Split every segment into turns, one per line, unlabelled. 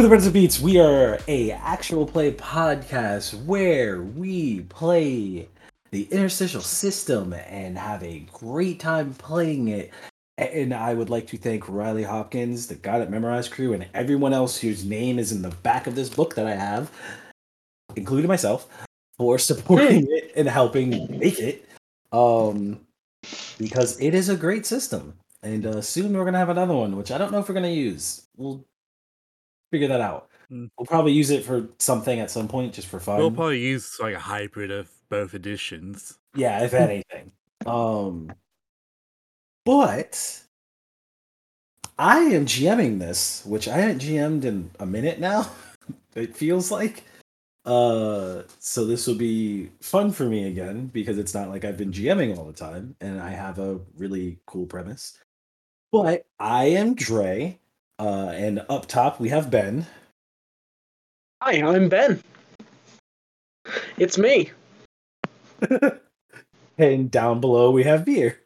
Welcome to Birds of Beats. We are a actual play podcast where we play the interstitial system and have a great time playing it. And I would like to thank Riley Hopkins, the God at Memorize crew, and everyone else whose name is in the back of this book that I have, including myself, for supporting it and helping make it. Um, because it is a great system. And uh, soon we're gonna have another one, which I don't know if we're gonna use. We'll figure that out.
Mm.
We'll probably use it for something at some point, just for fun.
We'll probably use like a hybrid of both editions.
Yeah, if anything. Um, but I am GMing this, which I haven't GM'd in a minute now. it feels like. Uh, so this will be fun for me again because it's not like I've been GMing all the time, and I have a really cool premise. But I am Dre, uh, and up top we have Ben.
Hi, I'm Ben. It's me.
and down below we have Beer.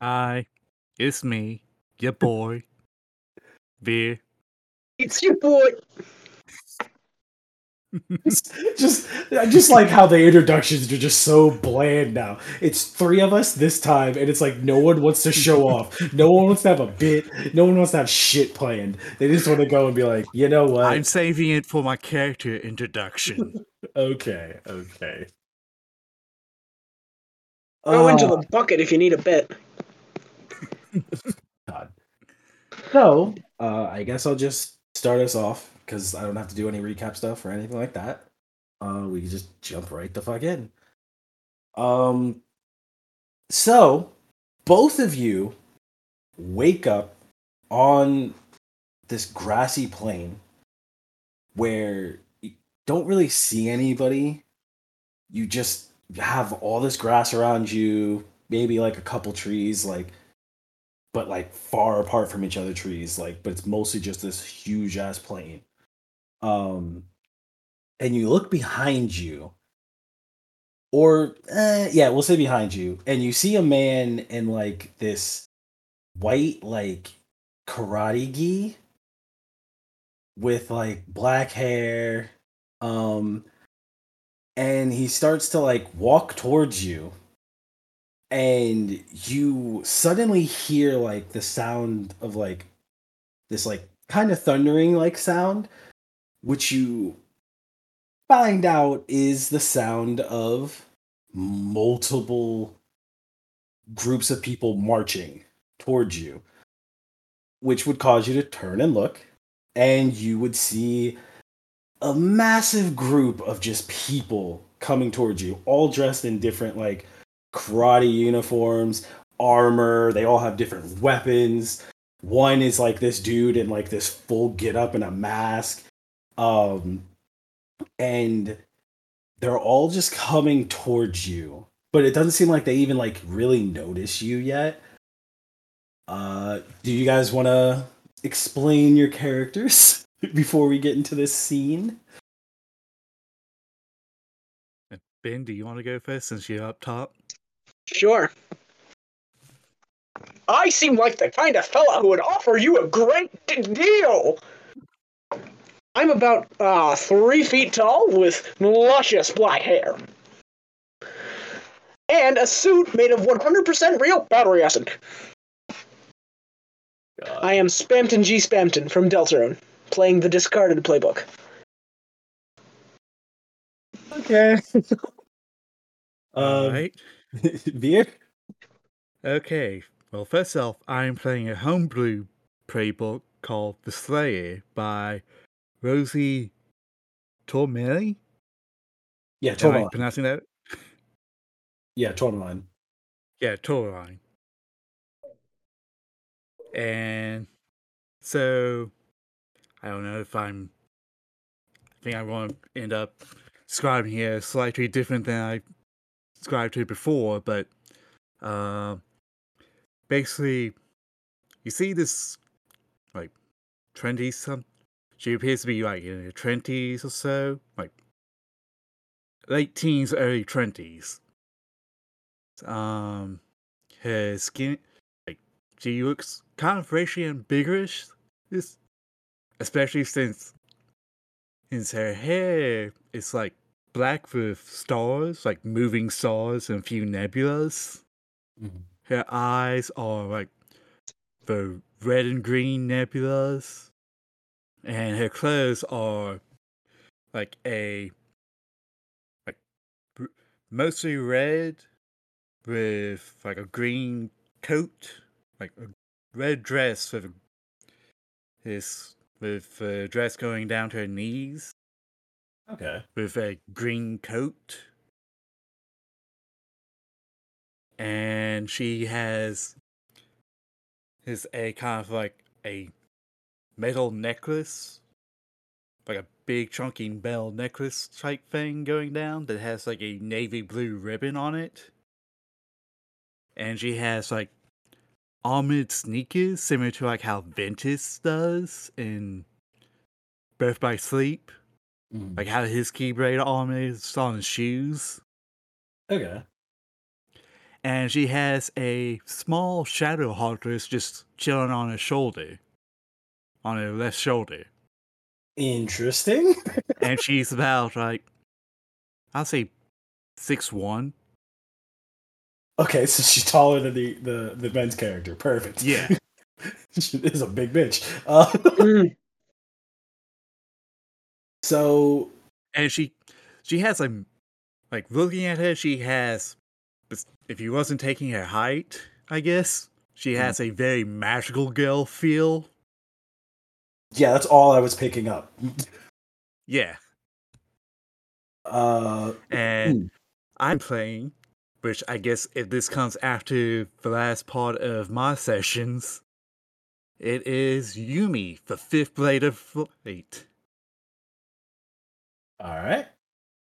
Hi, it's me, your boy, Beer.
It's your boy.
Just, just I just like how the introductions are just so bland now. It's three of us this time, and it's like no one wants to show off. No one wants to have a bit. No one wants to have shit planned. They just want to go and be like, you know what?
I'm saving it for my character introduction.
okay, okay.
Go into
Uh,
the bucket if you need a bit.
God. So, uh, I guess I'll just start us off because I don't have to do any recap stuff or anything like that. Uh, we just jump right the fuck in. Um, so both of you wake up on this grassy plain where you don't really see anybody. You just have all this grass around you, maybe like a couple trees, like but like far apart from each other trees like but it's mostly just this huge ass plane. Um and you look behind you or eh, yeah we'll say behind you and you see a man in like this white like karate gi with like black hair um and he starts to like walk towards you and you suddenly hear like the sound of like this like kind of thundering like sound which you find out is the sound of multiple groups of people marching towards you which would cause you to turn and look and you would see a massive group of just people coming towards you all dressed in different like karate uniforms, armor. They all have different weapons. One is like this dude in like this full get up and a mask. Um and they're all just coming towards you. But it doesn't seem like they even like really notice you yet. Uh do you guys want to explain your characters before we get into this scene?
ben, do you want to go first since you're up top?
Sure. I seem like the kind of fella who would offer you a great d- deal. I'm about uh, three feet tall with luscious black hair. And a suit made of 100% real battery acid. I am Spamton G. Spamton from Deltarune, playing the discarded playbook.
Okay. Um,
right.
Beer?
Okay. Well, first off, I'm playing a homebrew playbook called The Slayer by Rosie Tormelli.
Yeah,
Am I pronouncing that?
Yeah, Tourmaline.
Yeah, Tourmaline. And so I don't know if I'm I think I'm going to end up describing here slightly different than I described to before, but uh, basically you see this like twenty some she appears to be like in her twenties or so, like late teens, early twenties. Um, her skin, like she looks kind of racially ambiguous, this, especially since His her hair is like black with stars, like moving stars and a few nebulas.
Mhm.
Her eyes are like the red and green nebulas. And her clothes are like a like mostly red with like a green coat, like a red dress with this with a dress going down to her knees
Okay.
with a green coat. And she has is a kind of like a metal necklace. Like a big chunky metal necklace type thing going down that has like a navy blue ribbon on it. And she has like armored sneakers similar to like how Ventus does in Birth by Sleep
Mhm.
like how his keyblade armor is on his shoes.
Okay.
And she has a small shadow heartless just chilling on her shoulder. On her left shoulder.
Interesting.
And she's about like I'll say six one.
Okay, so she's taller than the the the men's character. Perfect.
Yeah.
she is a big bitch. Uh,
Mm.
So
And she she has like like looking at her, she has if he wasn't taking her height, I guess, she has a very magical girl feel.
yeah, that's all I was picking up.
Yeah.
Uh,
and
Hmm.
I'm playing, which I guess if this comes after the last part of my sessions, it is Yumi, the fifth blade of fate.
All right.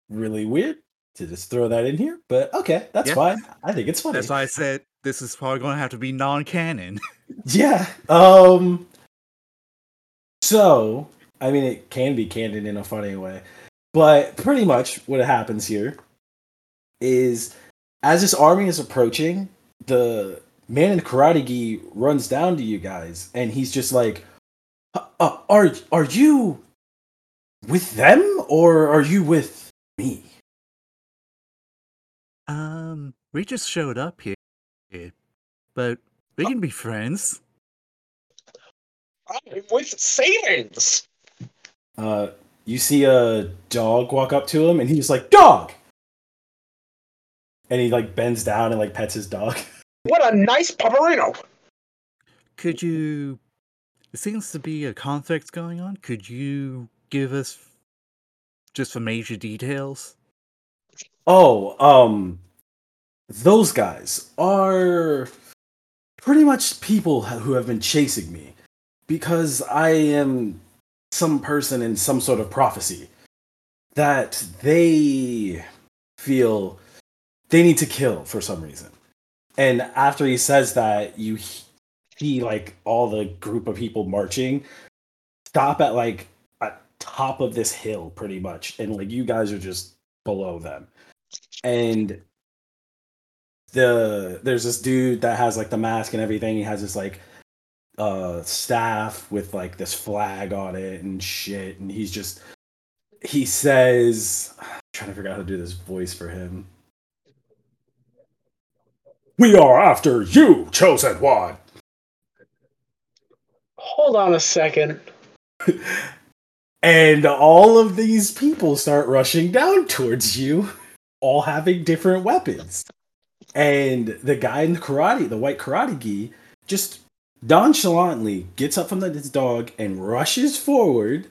Really weird to just throw that in here, but okay, that's
Yeah.
fine. I think it's funny.
That's why I said this is probably going to have to be non-canon.
Yeah. Um. So, I mean, it can be canon in a funny way, but pretty much what happens here is, as this army is approaching, the man in karate gi runs down to you guys, and he's just like, "Uh, uh, "Are are you with them, or are you with me?"
um, we just showed up here, but we can be friends.
I'm with savings.
Uh, you see a dog walk up to him, and he's like, "Dog," and he like bends down and like pets his dog.
What a nice pupperino.
Could you? It seems to be a conflict going on. Could you give us just for major details?
Oh, um, those guys are pretty much people who have been chasing me because I am some person in some sort of prophecy that they feel they need to kill for some reason. And after he says that, you see like all the group of people marching stop at like top of this hill pretty much and like you guys are just below them and the there's this dude that has like the mask and everything. He has this like uh staff with like this flag on it and shit. And he's just he says I'm trying to figure out how to do this voice for him. We are after you, chosen one.
Hold on a second.
And all of these people start rushing down towards you, all having different weapons. And the guy in the karate, the white karate gi, just nonchalantly gets up from the, his dog and rushes forward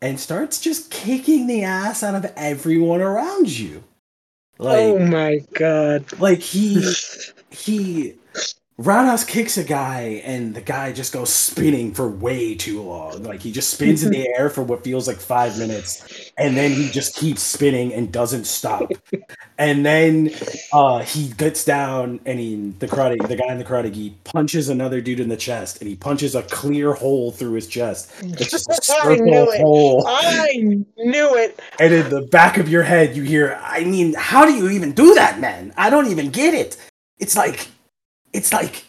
and starts just kicking the ass out of everyone around you. Like,
oh my god.
like he he roundhouse kicks a guy and the guy just goes spinning for way too long. Like he just spins in the air for what feels like five minutes and then he just keeps spinning and doesn't stop. And then uh he gets down and he the karate the guy in the karate gi punches another dude in the chest and he punches a clear hole through his chest. It's just a
I knew
circle
it.
hole.
I knew it.
and in the back of your head you hear i mean how do you even do that man? I don't even get it. It's like it's like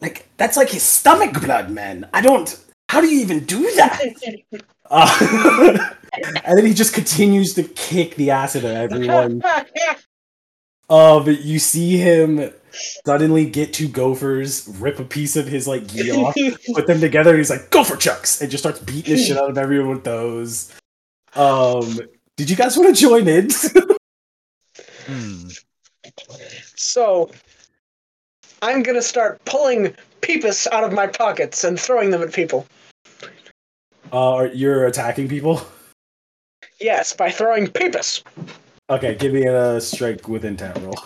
like that's like his stomach blood man i don't how do you even do that uh, and then he just continues to kick the acid at everyone. Um, you see him suddenly get two gophers, rip a piece of his like gi off, put them together. He's like gopher chucks, and just starts beating the shit out of everyone with those. Um, did you guys want to join in?
Hmm.
so, I'm gonna start pulling pipis out of my pockets and throwing them at people.
uh, you're attacking people.
Yes, by throwing pipis.
Okay, give me a strike with intent roll.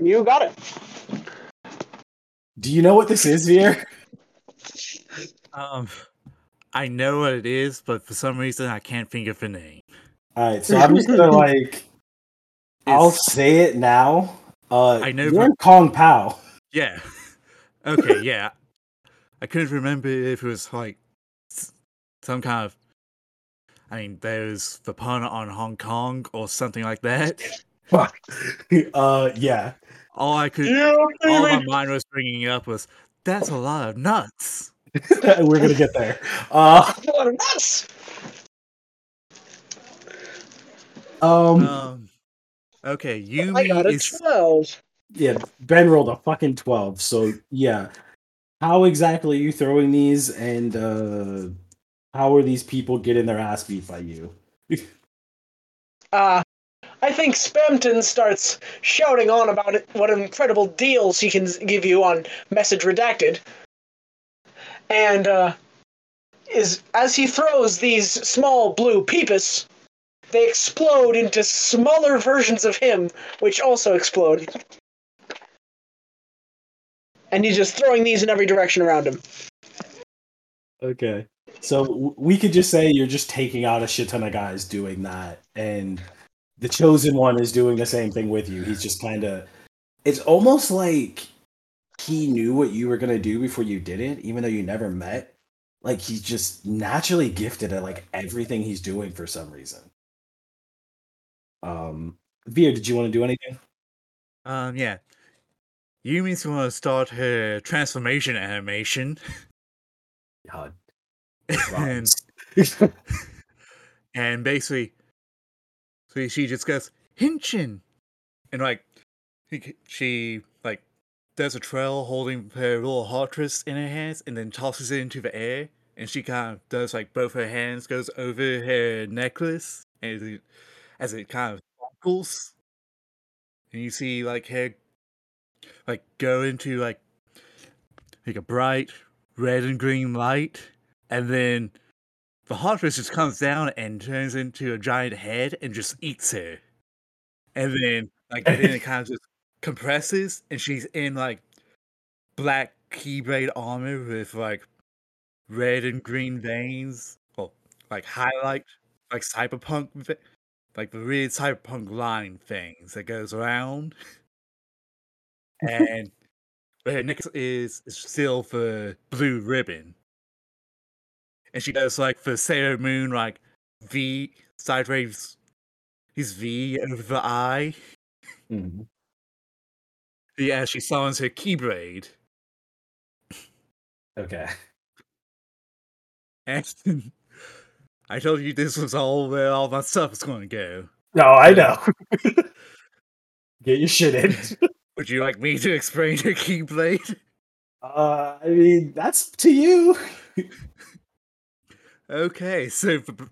You got it.
Do you know what this is, Veer?
Um, I know what it is, but for some reason I can't think of the name.
All right, so I'm just gonna like, I'll say it now. Uh,
I know
You're
for-
Kung Pow.
Yeah. Okay. Yeah. I couldn't remember if it was like some kind of. I mean, there's the pun on Hong Kong or something like that.
Fuck. uh, yeah.
All I could,
Yeah,
all my mind was bringing up was that's a lot of nuts.
We're gonna get there. Uh,
What a nuts!
um,
Um. Okay,
I
Yumi
got a
is
twelve.
yeah. Ben rolled a fucking twelve. So yeah. How exactly are you throwing these, and uh, how are these people getting their ass beat by you?
Uh, I think Spamton starts shouting on about it, what incredible deals he can give you on Message Redacted. And, uh, is as he throws these small blue pipis, they explode into smaller versions of him, which also explode. And he's just throwing these in every direction around him.
Okay. So we could just say you're just taking out a shit ton of guys doing that, and the chosen one is doing the same thing with you. He's just kind of. It's almost like he knew what you were gonna do before you did it, even though you never met. Like he's just naturally gifted at like everything he's doing for some reason. Um, Veer, did you want to do anything?
um yeah. Yumi's gonna start her transformation animation,
God.
and and basically, so she just goes hinchin, and like she like does a trail holding her little heartless in her hands, and then tosses it into the air, and she kind of does like both her hands goes over her necklace, and as it kind of sparkles, and you see like her like go into like like a bright red and green light, and then the heartless just comes down and turns into a giant head and just eats her. And then like and then it kind of just compresses and she's in like black keyblade armor with like red and green veins. Well, like highlight like cyberpunk like the weird cyberpunk line things that goes around. And her necklace is, is still the blue ribbon and she does like the Sailor Moon like V sideways. He's V over the eye.
Mhm.
Yeah, she summons her Keyblade,
Okay.
and I told you this was all where all my stuff was going to go.
No, I know. Get your shit in.
Would you like me to explain her Keyblade?
Uh, I mean, that's to you.
Okay, so the,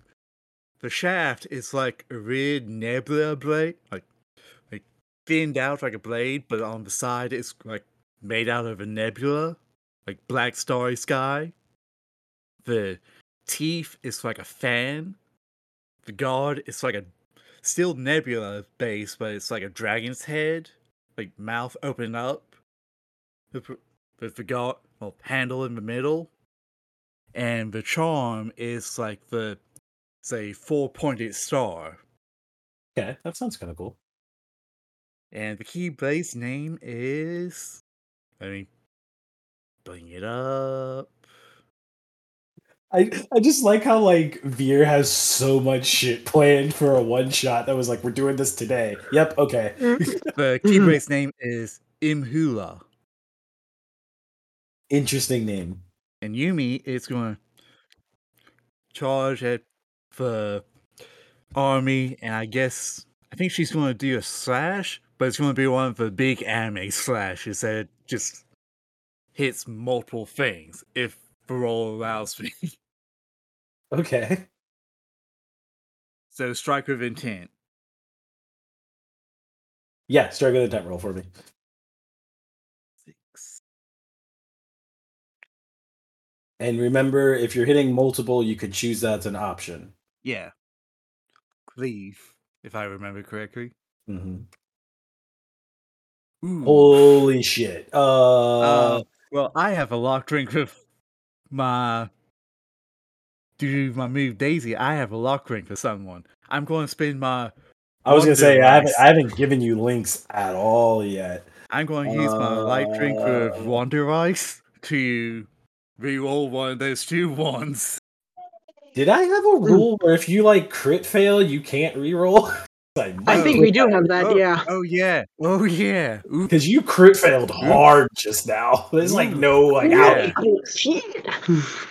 the shaft is like a red nebula blade, like like thinned out like a blade, but on the side it's like made out of a nebula, like black starry sky. The teeth is like a fan. The guard is like a still nebula base, but it's like a dragon's head, like mouth open up. The the guard well handle in the middle and the charm is like the say four pointed star
Yeah, that sounds kind of cool.
and the keyblade's name is let me bring it up
I I just like how like Veer has so much shit planned for a one shot that was like we're doing this today. Yep. Okay.
the keyblade's name is imhula
Interesting name.
and yumi is going to charge at the army, and I guess I think she's going to do a slash, but it's going to be one of the big anime slashes that just hits multiple things if the roll allows me.
Okay.
so strike with intent.
Yeah, with a intent roll for me.
Six.
And remember, if you're hitting multiple, you could choose that as an option.
Yeah. Cleave, if I remember correctly.
hmm
Ooh.
Holy shit. Uh,
Uh, well, I have a lock drink with my do my move Daisy. I have a lock ring for someone. I'm going to spend my.
I was gonna say I haven't I haven't given you links at all yet.
I'm going to use my light drink with
Uh.
Wonder Rice to re-roll one of those two ones.
Did I have a rule where if you like crit fail, you can't reroll?
I think we do have that,
oh,
yeah.
Oh yeah. Oh yeah.
Because you crit failed hard just now. There's like no like
Yeah.
out.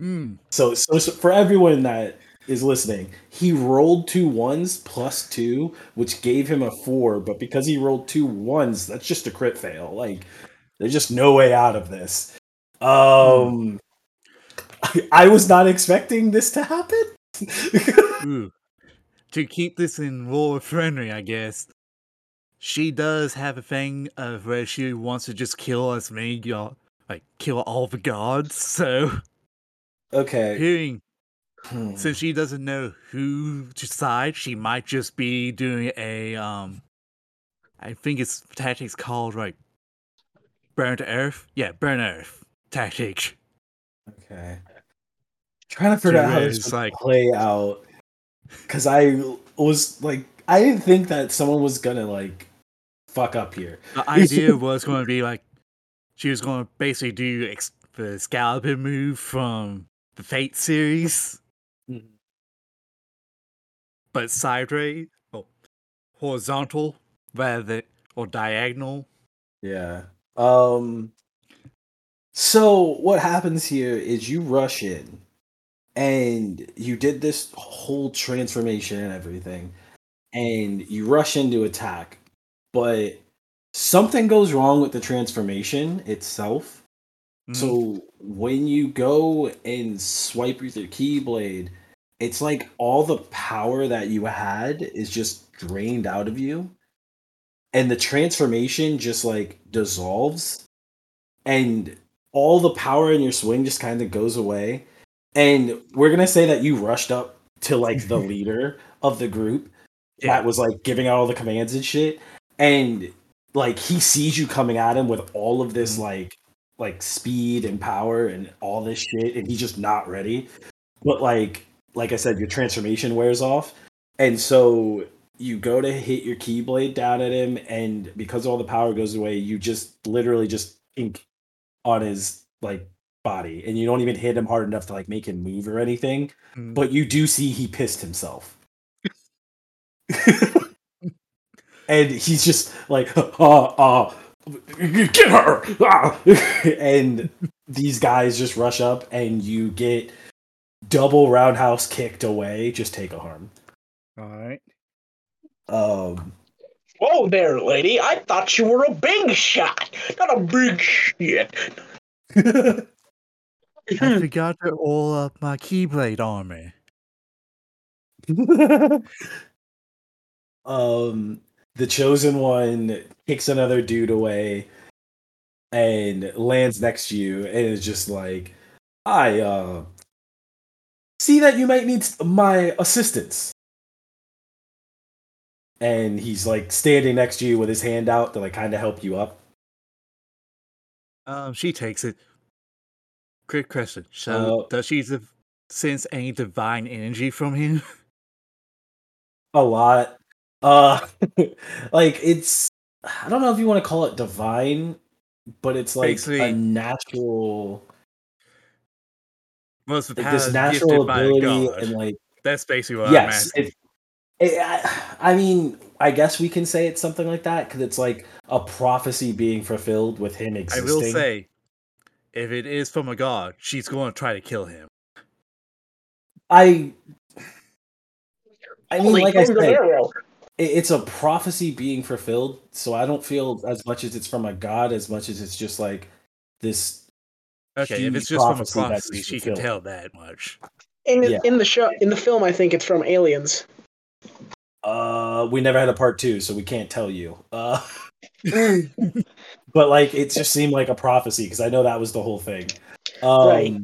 Mm.
So, so so for everyone that is listening, he rolled two ones plus two, which gave him a four. But because he rolled two ones, that's just a crit fail. Like there's just no way out of this. Um, I was not expecting this to happen.
To keep this in more friendly, I guess. She does have a thing of where she wants to just kill as many like kill all the gods. So
okay.
hearing
Hmm.
since she doesn't know who to side, she might just be doing a um. I think it's tactics called like burn to earth. Yeah, burn earth tactic.
Okay. Trying to figure out how this
like-
play out. Cause I was like I didn't think that someone was gonna like fuck up here.
The idea was going to be like she was going to basically do ex- the Excalibur move from the Fate series, but sideways, well, horizontal rather than or diagonal.
Yeah. Um so what happens here is you rush in and you did this whole transformation and everything and you rush in to attack but something goes wrong with the transformation itself
Mhm.
so when you go and swipe with your keyblade, it's like all the power that you had is just drained out of you. And the transformation just like dissolves. And all the power in your swing just kind of goes away. And we're gonna say that you rushed up to like the leader of the group
Yeah.
that was like giving out all the commands and shit. And like he sees you coming at him with all of this
Mhm.
like like speed and power and all this shit and he's just not ready. But like like i said your transformation wears off. And so you go to hit your keyblade down at him and because all the power goes away you just literally just ink on his like body. And you don't even hit him hard enough to like make him move or anything.
Mhm.
but you do see he pissed himself. And he's just like uh uh get her Ah!" and these guys just rush up and you get double roundhouse kicked away just take a harm
all right.
um
Whoa there, lady. I thought you were a big shot, not a big shit.
I forgot to all up my Keyblade armor.
um the chosen one kicks another dude away and lands next to you and is just like i uh see that you might need my assistance and he's like standing next to you with his hand out to like kind of help you up
Um, she takes it. Quick question: So,
Uh,
does she sense any divine energy from him?
a lot uh like it's i don't know if you want to call it divine but it's like a natural
well, it's the
like this natural
gifted by a
ability and like
That's basically what I'm
yes
asking.
it, it, I, I mean i guess we can say it's something like that because it's like a prophecy being fulfilled with him existing.
I will say, if it is from a god, she's going to try to kill him.
I I mean,
Holy
like I
Kingdom
said,
Arrow.
it- it's a prophecy being fulfilled. So I don't feel as much as it's from a god, as much as it's just like this.
Okay, if it's just from a
prophecy that
prophecy, she can tell that much.
In,
Yeah.
in the show, in the film, I think it's from Aliens.
Uh, we never had a part two, so we can't tell you. Uh, but like, it just seemed like a prophecy because I know that was the whole thing. Um,
Right.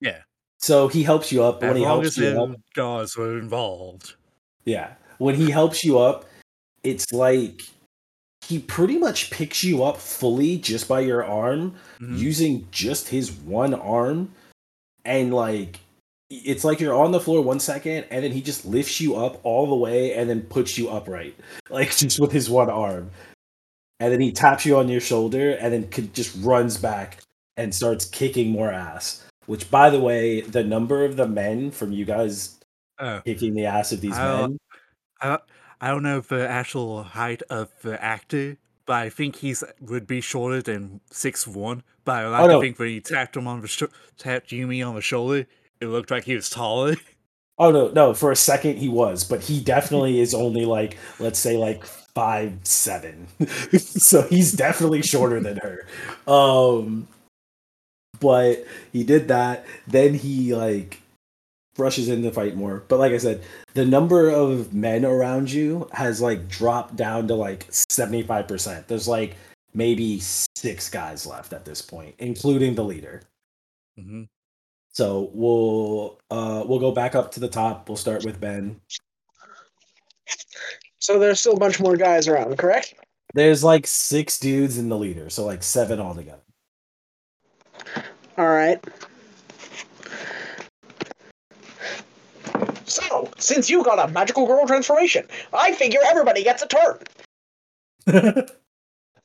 Yeah.
So he helps you up. When he
long
helps
as
you up,
gods were involved.
Yeah. When he helps you up, it's like he pretty much picks you up fully just by your arm,
Mhm.
using just his one arm. And like it's like you're on the floor one second and then he just lifts you up all the way and then puts you upright. Like just with his one arm. And then he taps you on your shoulder and then just runs back and starts kicking more ass. Which by the way, the number of the men from you guys
Oh,
kicking the ass of these
I'll-
men
I, I don't know the actual height of the actor, but I think he's would be shorter than six one. But I like
Oh,
to
no.
think when he tapped him on the sho- tapped Yumi on the shoulder, it looked like he was taller.
Oh no, no, for a second he was, but he definitely is only like let's say like five seven. so he's definitely shorter than her. Um but he did that, then he like rushes in to fight more. But like I said, the number of men around you has like dropped down to like 75%. There's like maybe six guys left at this point, including the leader.
hmm
So we'll uh we'll go back up to the top. We'll start with Ben.
So there's still a bunch more guys around, correct?
There's like six dudes in the leader, so like seven altogether.
All right. So, since you got a magical girl transformation, I figure everybody gets a turn.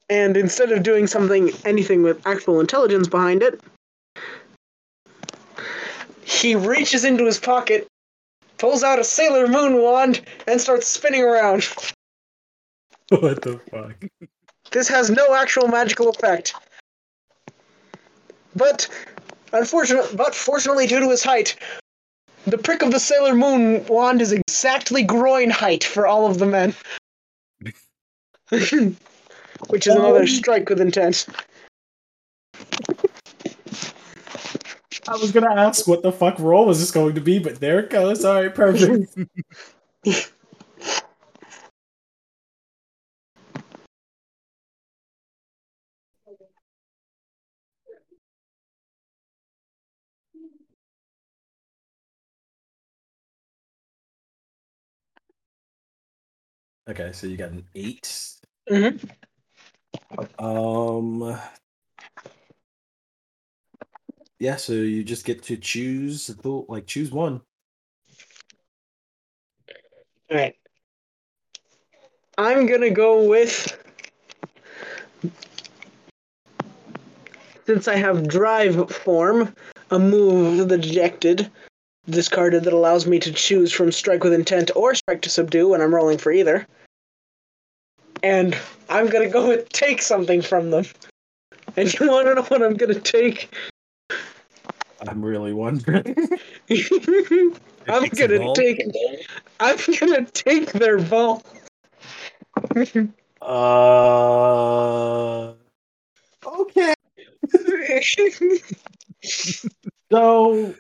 And instead of doing something, anything with actual intelligence behind it, he reaches into his pocket, pulls out a Sailor Moon wand, and starts spinning around.
what the fuck?
This has no actual magical effect. But unfortunately, but fortunately due to his height, the prick of the Sailor Moon wand is exactly groin height for all of the men. Which is another
Um.
strike with intent.
I was gonna ask what the fuck role was this going to be, but there it goes. All right, perfect. okay, so you got an 8
Mhm.
Um. Yeah, so you just get to choose, like, choose one.
Alright. I'm gonna go with. Since I have drive form, a move of the dejected discarded that allows me to choose from strike with intent or strike to subdue when I'm rolling for either. And I'm gonna go with take something from them. And you wanna know what I'm gonna take?
I'm really wondering.
I'm gonna take I'm gonna take their ball.
uh. Okay. So,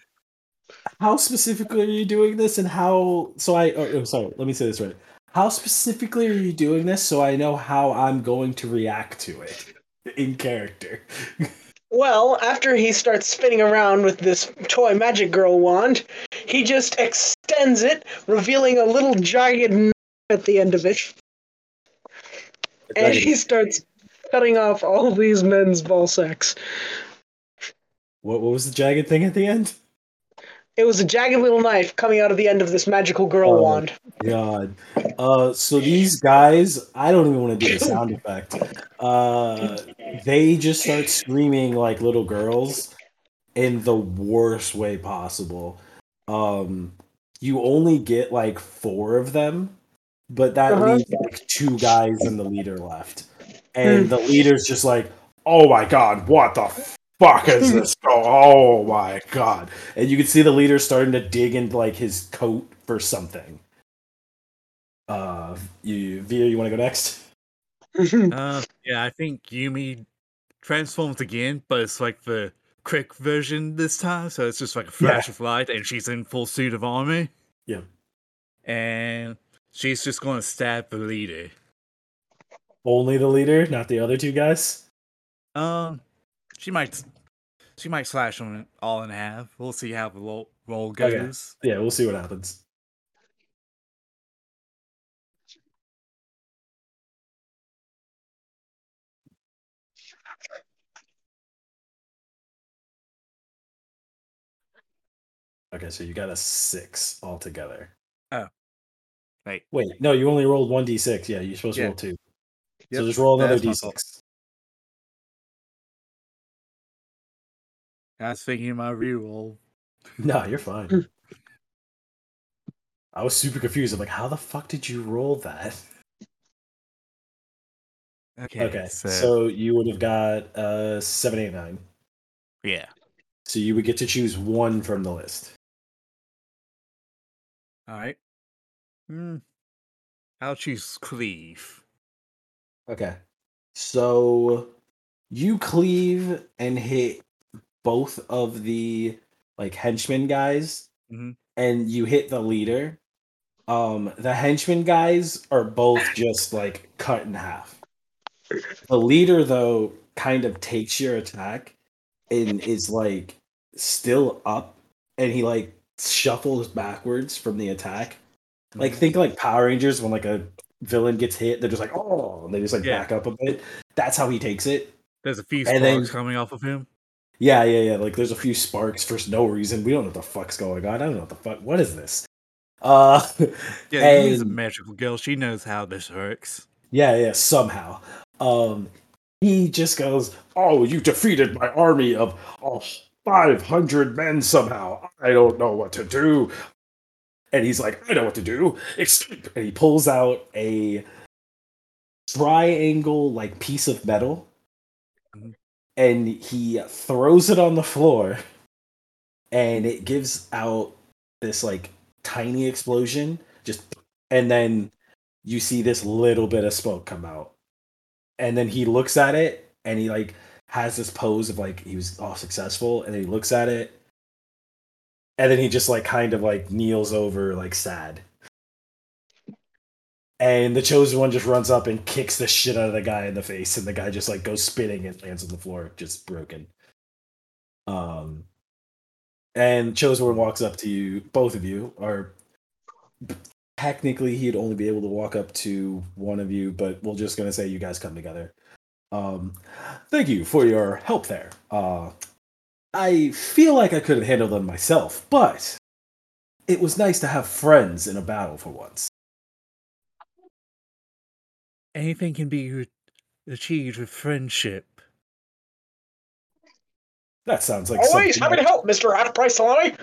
how specifically are you doing this, and how? So I. Oh, oh, sorry. Let me say this right. How specifically are you doing this, so I know how I'm going to react to it in character?
Well, after he starts spinning around with this toy magic girl wand, he just extends it, revealing a little jagged knife at the end of it, and he starts cutting off all these men's ball sacks.
What, what was the jagged thing at the end?
It was a jagged little knife coming out of the end of this magical girl
Oh.
wand.
God. Uh, so these guys, I don't even want to do the sound effect. Uh, they just start screaming like little girls in the worst way possible. Um, you only get like four of them, but that
Uh-huh.
leaves like two guys and the leader left. And the leader's just like, oh my god, what the fuck is this? Oh my god! And you can see the leader starting to dig into like his coat for something. Uh, you Via, you want to go next?
Uh, yeah, I think Yumi transforms again, but it's like the quick version this time, so it's just like a flash of light, and she's in full suit of armor.
Yeah.
And she's just going to stab the leader.
Only the leader, not the other two guys.
Um, she might, she might slash them all in half. We'll see how the roll, roll oh, goes.
Okay. Yeah, we'll see what happens. Okay, so you got a six altogether. Oh.
Wait,
Wait, no, you only rolled one d6. Yeah, you're supposed to roll two.
Yep,
So just roll another
that's my fault.
d6.
I was thinking my reroll.
No, you're fine. I was super confused. I'm like, how the fuck did you roll that?
Okay,
Okay,
so,
so you would have got uh seven, eight, nine.
yeah.
So you would get to choose one from the list.
All right. Hmm. I'll choose cleave.
Okay. So you cleave and hit both of the like henchmen guys,
Mhm.
and you hit the leader. Um, the henchmen guys are both just like cut in half. The leader, though, kind of takes your attack and is like still up, and he like shuffles backwards from the attack. Like think like Power Rangers when like a villain gets hit, they're just like oh, and they just like
Yeah.
back up a bit. That's how he takes it.
There's a few
And then-
coming off of him.
Yeah, yeah, yeah. Like there's a few sparks for no reason. We don't know what the fuck's going on. I don't know what the fuck. What is this? Uh,
Yeah, he's a magical girl. She knows how this works.
yeah, yeah. Somehow, um, he just goes, "Oh, you defeated my army of oh, 500 men somehow. I don't know what to do." And he's like, "I know what to do. Escape!" And he pulls out a triangle like piece of metal. And he throws it on the floor, and it gives out this like tiny explosion. Just and then you see this little bit of smoke come out and then he looks at it and he like has this pose of like he was all successful and then he looks at it and then he just like kind of like kneels over like sad and the chosen one just runs up and kicks the shit out of the guy in the face and the guy just like goes spinning and lands on the floor just broken um and chosen one walks up to you both of you are technically he'd only be able to walk up to one of you, but we're just gonna say you guys come together. Um, thank you for your help there. Uh, I feel like I could have handled them myself, but it was nice to have friends in a battle for once.
Anything can be re- achieved with friendship.
That sounds like
Always
something
happy to help, Mr. Half Price Salami.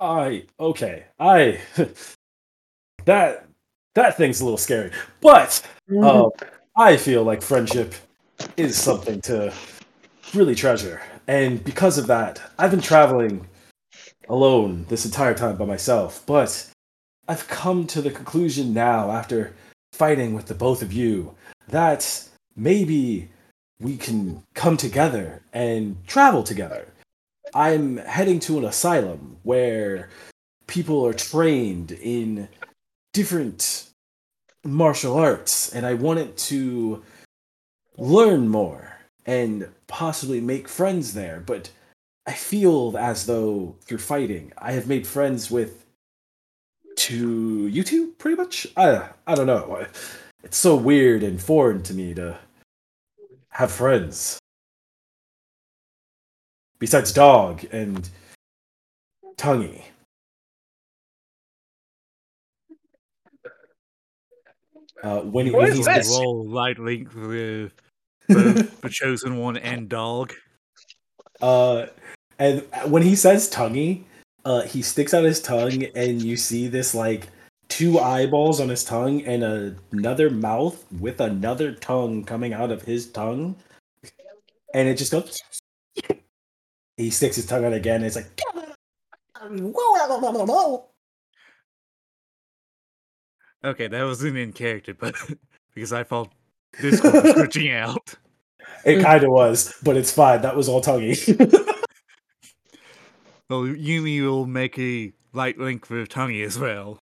I okay. I that that thing's a little scary, but uh, I feel like friendship is something to really treasure, and because of that, I've been traveling alone this entire time by myself. But I've come to the conclusion now, after fighting with the both of you, that maybe we can come together and travel together. I'm heading to an asylum where people are trained in different martial arts, and I wanted to learn more and possibly make friends there. But I feel as though through fighting, I have made friends with to YouTube, pretty much. I I don't know. It's so weird and foreign to me to have friends. Besides dog and tonguey. Uh, when,
What
when
is
he's
this?
roll light link with both the chosen one and dog.
Uh, and when he says tonguey, uh, he sticks out his tongue, and you see this like two eyeballs on his tongue and a- another mouth with another tongue coming out of his tongue, and it just goes. he sticks his tongue out again. And it's like,
Okay, that wasn't in character, but because I felt this was glitching out.
It kind of was, but it's fine. That was all tonguey.
Well, Yumi will make a light link for Tongue as well.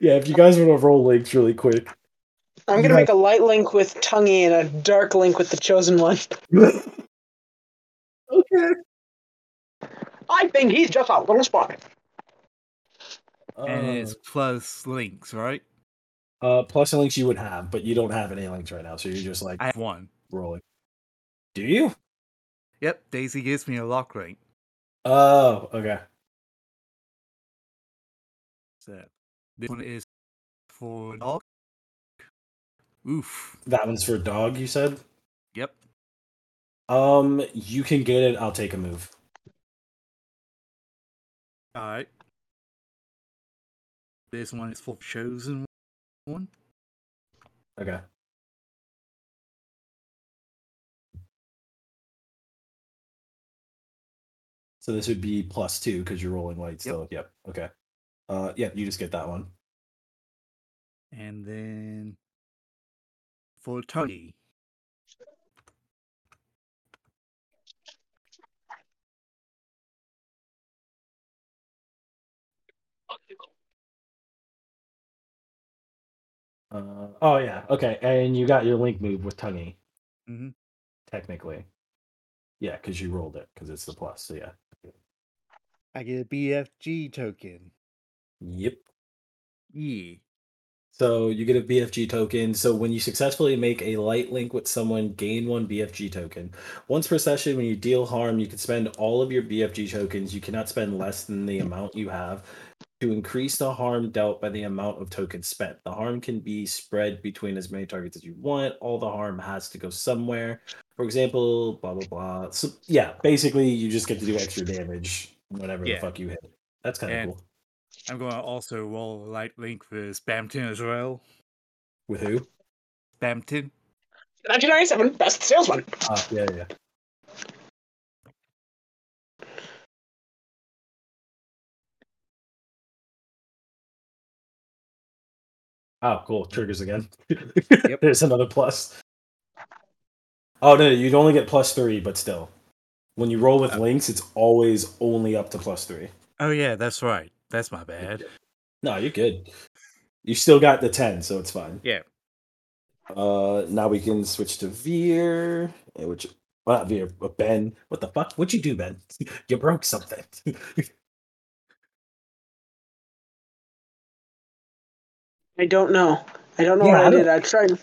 yeah, if you guys want to roll links really quick.
I'm gonna make a light link with Tonguey and a dark link with the chosen one.
okay.
I think he's just a little spot.
and it's plus links, right?
uh, plus the links you would have, but you don't have any links right now, so you're just like
I have one.
rolling. Do you?
Yep, Daisy gives me a lock link.
Oh, okay.
So this one is for dog. Oof.
That one's for dog. You said.
Yep.
Um, you can get it. I'll take a move.
Alright. This one is for chosen one.
Okay. So this would be plus two because you're rolling light still. Yep. Okay. Uh, yeah, you just get that one.
And then for Tony.
Uh, oh yeah. Okay, and you got your link move with Tonguey.
Mhm.
Technically. Yeah, because you rolled it because it's the plus. So yeah.
I get a BFG token.
Yep.
Yeah.
So you get a BFG token. So when you successfully make a light link with someone, gain one BFG token. Once per session, when you deal harm, you can spend all of your BFG tokens. You cannot spend less than the amount you have to increase the harm dealt by the amount of tokens spent. The harm can be spread between as many targets as you want. All the harm has to go somewhere. For example, blah blah blah. So yeah, basically you just get to do extra damage whenever
Yeah.
the fuck you hit. That's kind of cool.
I'm going to also roll a light link for Spamton as well.
With who?
Spamton.
1997 best salesman.
Ah, yeah, yeah. Oh, cool. Triggers again. There's another plus. Oh, no, you'd only get plus three, but still. When you roll with
Oh.
links, it's always only up to plus three.
Oh yeah, that's right. That's my bad.
No, you're good. You still got the 10, so it's fine.
Yeah.
Uh, now we can switch to Veer, eh, which, well, not Veer, but Ben. What the fuck? What'd you do, Ben? you broke something.
I don't know. I don't know
Yeah,
what
I
I did. I tried.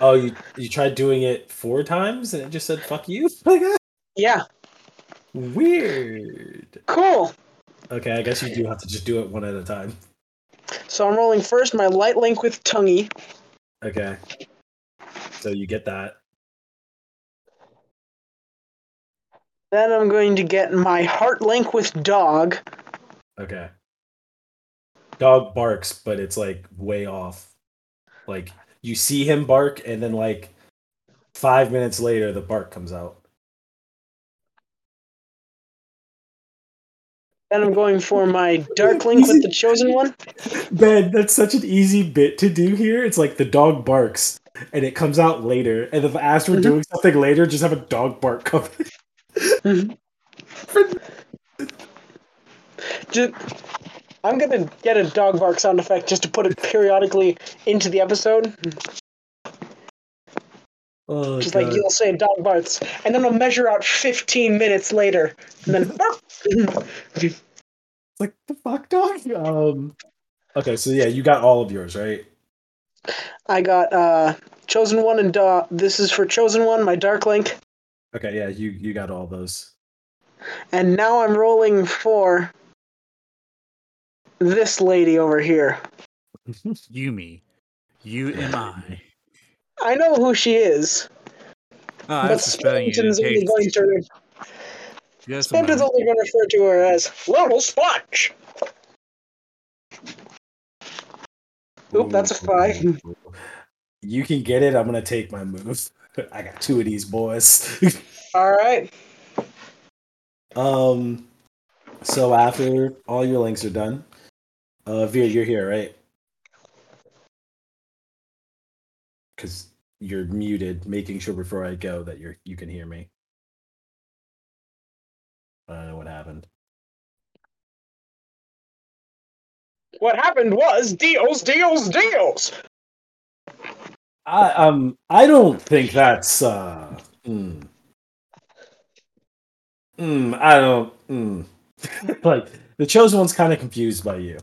oh, you you tried doing it four times and it just said "fuck you." Like that?
Yeah.
Weird.
Cool.
Okay, I guess you do have to just do it one at a time.
So I'm rolling first my light link with Tonguey.
Okay. So you get that.
Then I'm going to get my heart link with Dog.
Okay. Dog barks, but it's like way off. Like you see him bark, and then like five minutes later, the bark comes out.
Then I'm going for my dark link with the chosen one.
Ben, that's such an easy bit to do here. It's like the dog barks, and it comes out later. And if as we're
Mhm.
doing something later, just have a dog bark come.
Just, I'm gonna get a dog bark sound effect just to put it periodically into the episode.
Oh,
Just like you'll say dog barks, and then I'll measure out 15 minutes later, and then.
It's like the fuck, dog. Um. Okay, so yeah, you got all of yours, right?
I got uh chosen one and dog. This is for chosen one, my dark link,
Okay, yeah, you you got all those.
and now I'm rolling for this lady over here.
Yumi. U M I.
I know who she is,
Oh,
but
that's the spelling
only
didn't
going to
Yes,
Spamton's only going to refer to her as Little Sponge. Oop, that's a five.
you can get it. I'm gonna take my moves. I got two of these boys.
All right.
um, so after all your links are done, uh, Veer, you're here, right? Because you're muted. Making sure before I go that you're you can hear me. I don't know what happened.
What happened was deals, deals, deals.
I um I don't think that's uh mm, mm, I don't mm. like the chosen one's kind of confused by you.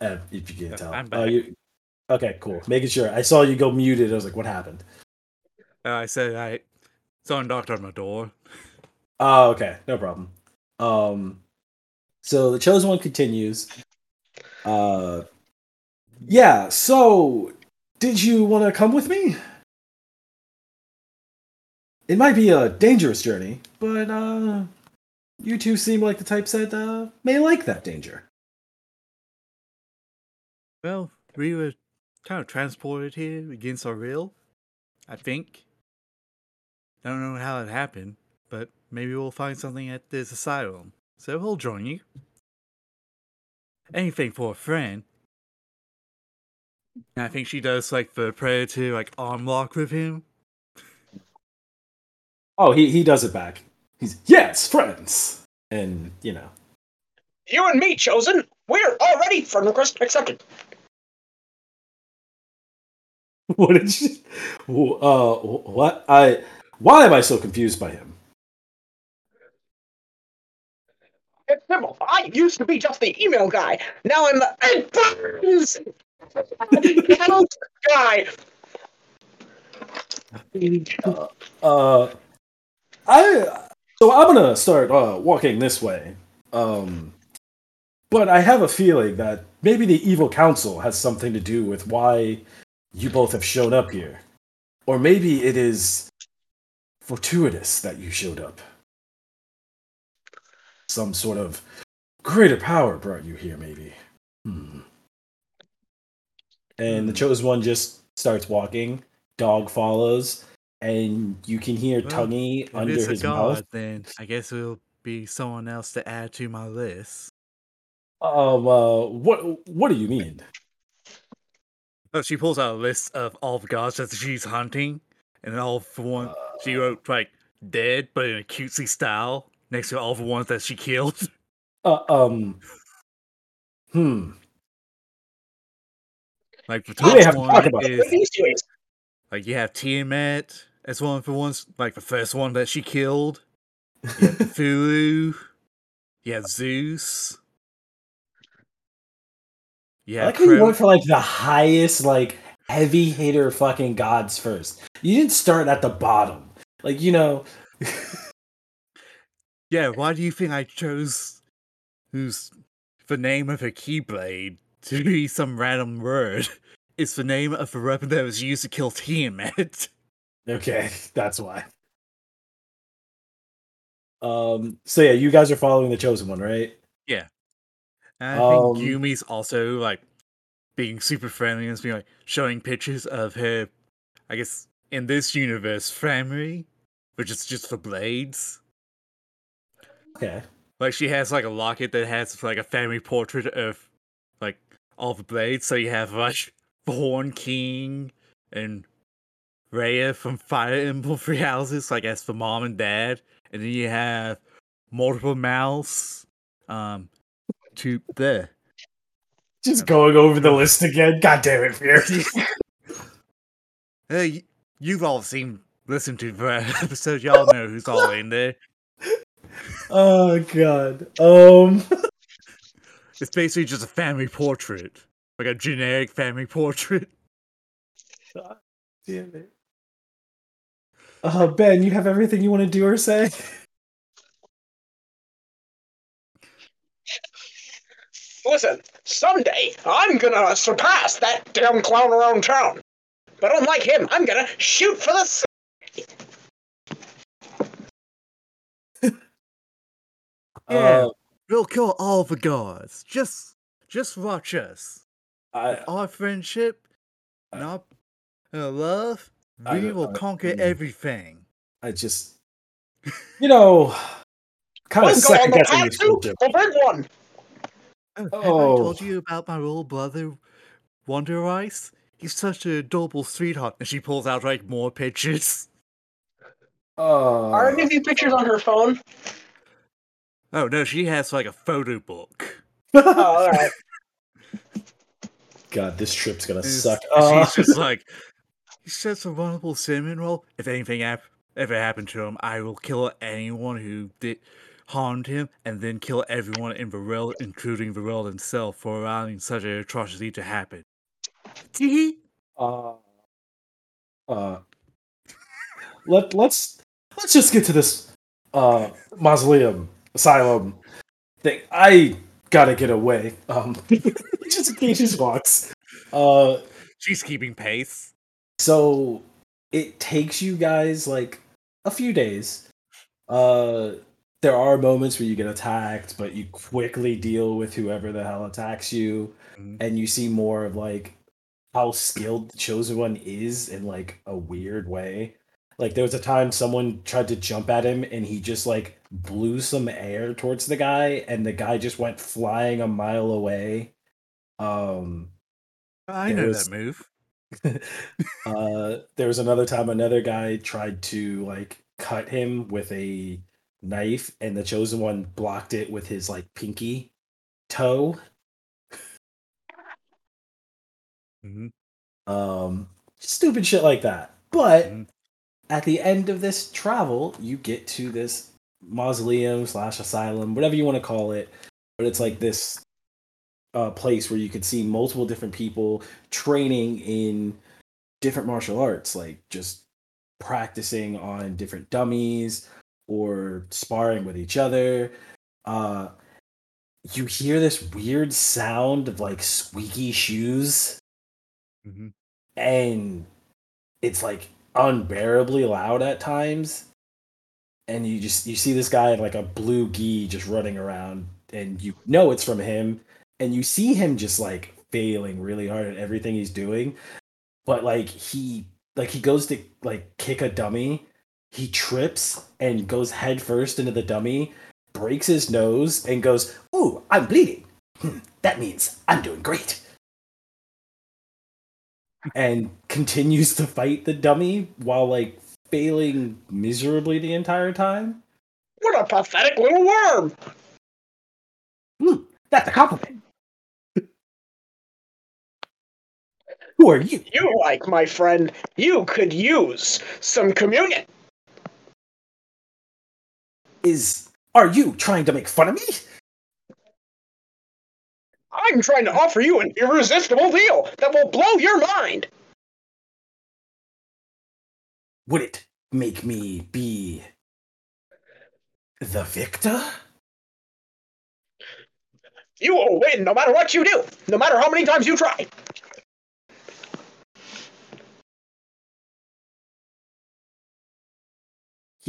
Uh, if you can tell.
I'm
Uh, you, okay, cool. Making sure. I saw you go muted. I was like, what happened?
Uh, I said I saw someone knocked on my door.
Oh, okay, no problem. Um, so the chosen one continues. Uh, yeah. So, did you want to come with me? It might be a dangerous journey, but uh, you two seem like the types that uh, may like that danger.
Well, we were kind of transported here against our will, I think. I don't know how it happened, but maybe we'll find something at this asylum. So we'll join you. Anything for a friend. And I think she does like the prayer to like arm lock with him.
Oh, he he does it back. He's yes, friends, and you know.
You and me, chosen. We're already friend request accepted.
What did you? Uh, what I? Why am I so confused by him?
It's simple. I used to be just the email guy. Now I'm the health guy.
Uh, I so I'm gonna start uh, walking this way. Um, but I have a feeling that maybe the evil council has something to do with why you both have shown up here, or maybe it is fortuitous that you showed up. Some sort of greater power brought you here, maybe. Hmm. And the
Hmm.
chosen one just starts walking. Dog follows, and you can hear
Well, Tonguey
under his
god,
mouth.
then I guess it'll be someone else to add to my list.
Um, uh, what what do you mean?
Oh, she pulls out a list of all the gods that she's hunting, and all for one, she wrote like dead, but in a cutesy style, next to all the ones that she killed.
uh, um, hmm.
Like the top
have
one is
These two is-
like you have Tiamat as one of the ones, like the first one that she killed. You have. You have Zeus. You
I like how you went for like the highest, like heavy hitter fucking gods first. You didn't start at the bottom, like you know.
Yeah, why do you think I chose who's the name of a keyblade to be some random word? It's the name of the weapon that was used to kill Tiamat.
okay, that's why. Um. So yeah, you guys are following the chosen one, right?
And I think
Um,
Yumi's also like being super friendly and being like showing pictures of her I guess in this universe, family, which is just for blades.
Okay.
Like she has like a locket that has like a family portrait of like all the blades. So you have like the Horn King and Rhea from Fire Emblem Three Houses, like as the mom and dad, and then you have multiple mouths. Um, to there.
Just going over the list again. God damn it, Veer.
Hey, you've all seen, listened to the episode. Y'all know who's all in there.
oh god. Um.
It's basically just a family portrait, like a generic family portrait.
Damn it. Uh, Ben, you have everything you want to do or say?
Listen, someday I'm gonna surpass that damn clown around town. But unlike him, I'm gonna shoot for the sun.
Yeah.
Uh,
We'll kill all the gods. Just, just watch us.
I,
Our friendship, not Uh, love,
I
we
know-
will
I-
conquer
mm.
everything.
I just, you know, kind of
Let's go on
second guessing
path
this
the big one.
Oh, have
Oh.
I told you about my little brother, Wonder Ice? He's such a adorable sweetheart. And she pulls out like more pictures.
Uh,
Are any of you pictures on her phone?
Oh no, she has like a photo book.
Oh, all right.
God, this trip's gonna
it's-
suck.
and
Uh,
She's just like, he's such a wonderful cinnamon roll. If anything hap- ever happened to him, I will kill anyone who did harmed him, and then kill everyone in Varel, including Varel himself, for allowing such an atrocity to happen. Tee
uh, uh, let let's let's just get to this uh mausoleum asylum thing. I gotta get away. Um, just he just walks. Uh,
She's keeping pace.
so it takes you guys like a few days. Uh, there are moments where you get attacked, but you quickly deal with whoever the hell attacks you.
Mhm.
and you see more of like how skilled the chosen one is in like a weird way. Like there was a time someone tried to jump at him and he just like blew some air towards the guy and the guy just went flying a mile away. Um
I know
There's-
that move.
uh there was another time another guy tried to like cut him with a knife and the chosen one blocked it with his like pinky toe.
Hmm
um stupid shit like that. But
Mhm.
at the end of this travel you get to this mausoleum slash asylum whatever you want to call it but it's like this uh, place where you could see multiple different people training in different martial arts like just practicing on different dummies or sparring with each other. Uh you hear this weird sound of like squeaky shoes.
Hmm
and it's like unbearably loud at times. And you just you see this guy in like a blue gi just running around and you know it's from him. And you see him just like failing really hard at everything he's doing. But like he like he goes to like kick a dummy he trips and goes headfirst into the dummy breaks his nose and goes ooh i'm bleeding Hmm, that means i'm doing great and continues to fight the dummy while like failing miserably the entire time.
What a pathetic little worm!
Hmm, that's a compliment. Who are you?
You like, my friend, you could use some communion.
Is are you trying to make fun of me?
I'm trying to offer you an irresistible deal that will blow your mind.
Would it make me be the victor?
You will win no matter what you do, no matter how many times you try.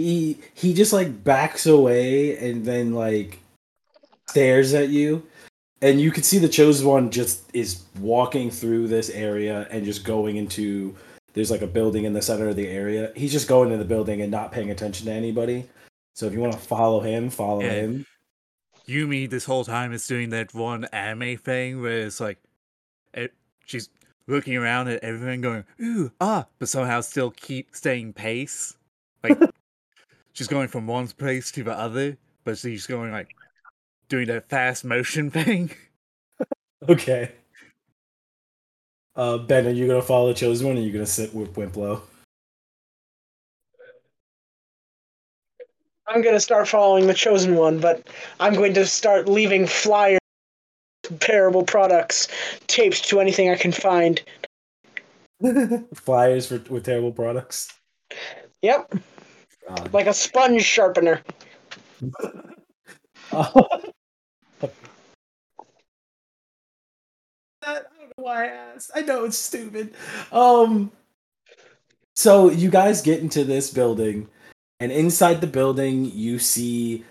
He he just like backs away and then like stares at you and you can see the chosen one just is walking through this area and just going into there's like a building in the center of the area he's just going in the building and not paying attention to anybody so if you want to follow him follow
Yeah.
him
Yumi this whole time is doing that one anime thing where it's like, it, she's looking around at everything, going ooh ah, but somehow still keep staying pace. Like she's going from one place to the other, but she's going like doing that fast motion thing.
okay uh ben are you gonna follow the chosen one or are you gonna sit with Wimp Lo
I'm going to start following the chosen one, but I'm going to start leaving flyers, comparable products, taped to anything I can find.
flyers for with terrible products
Yep,
God.
like a sponge sharpener.
Uh, I don't know why I asked. I know it's stupid. Um so you guys get into this building and inside the building you see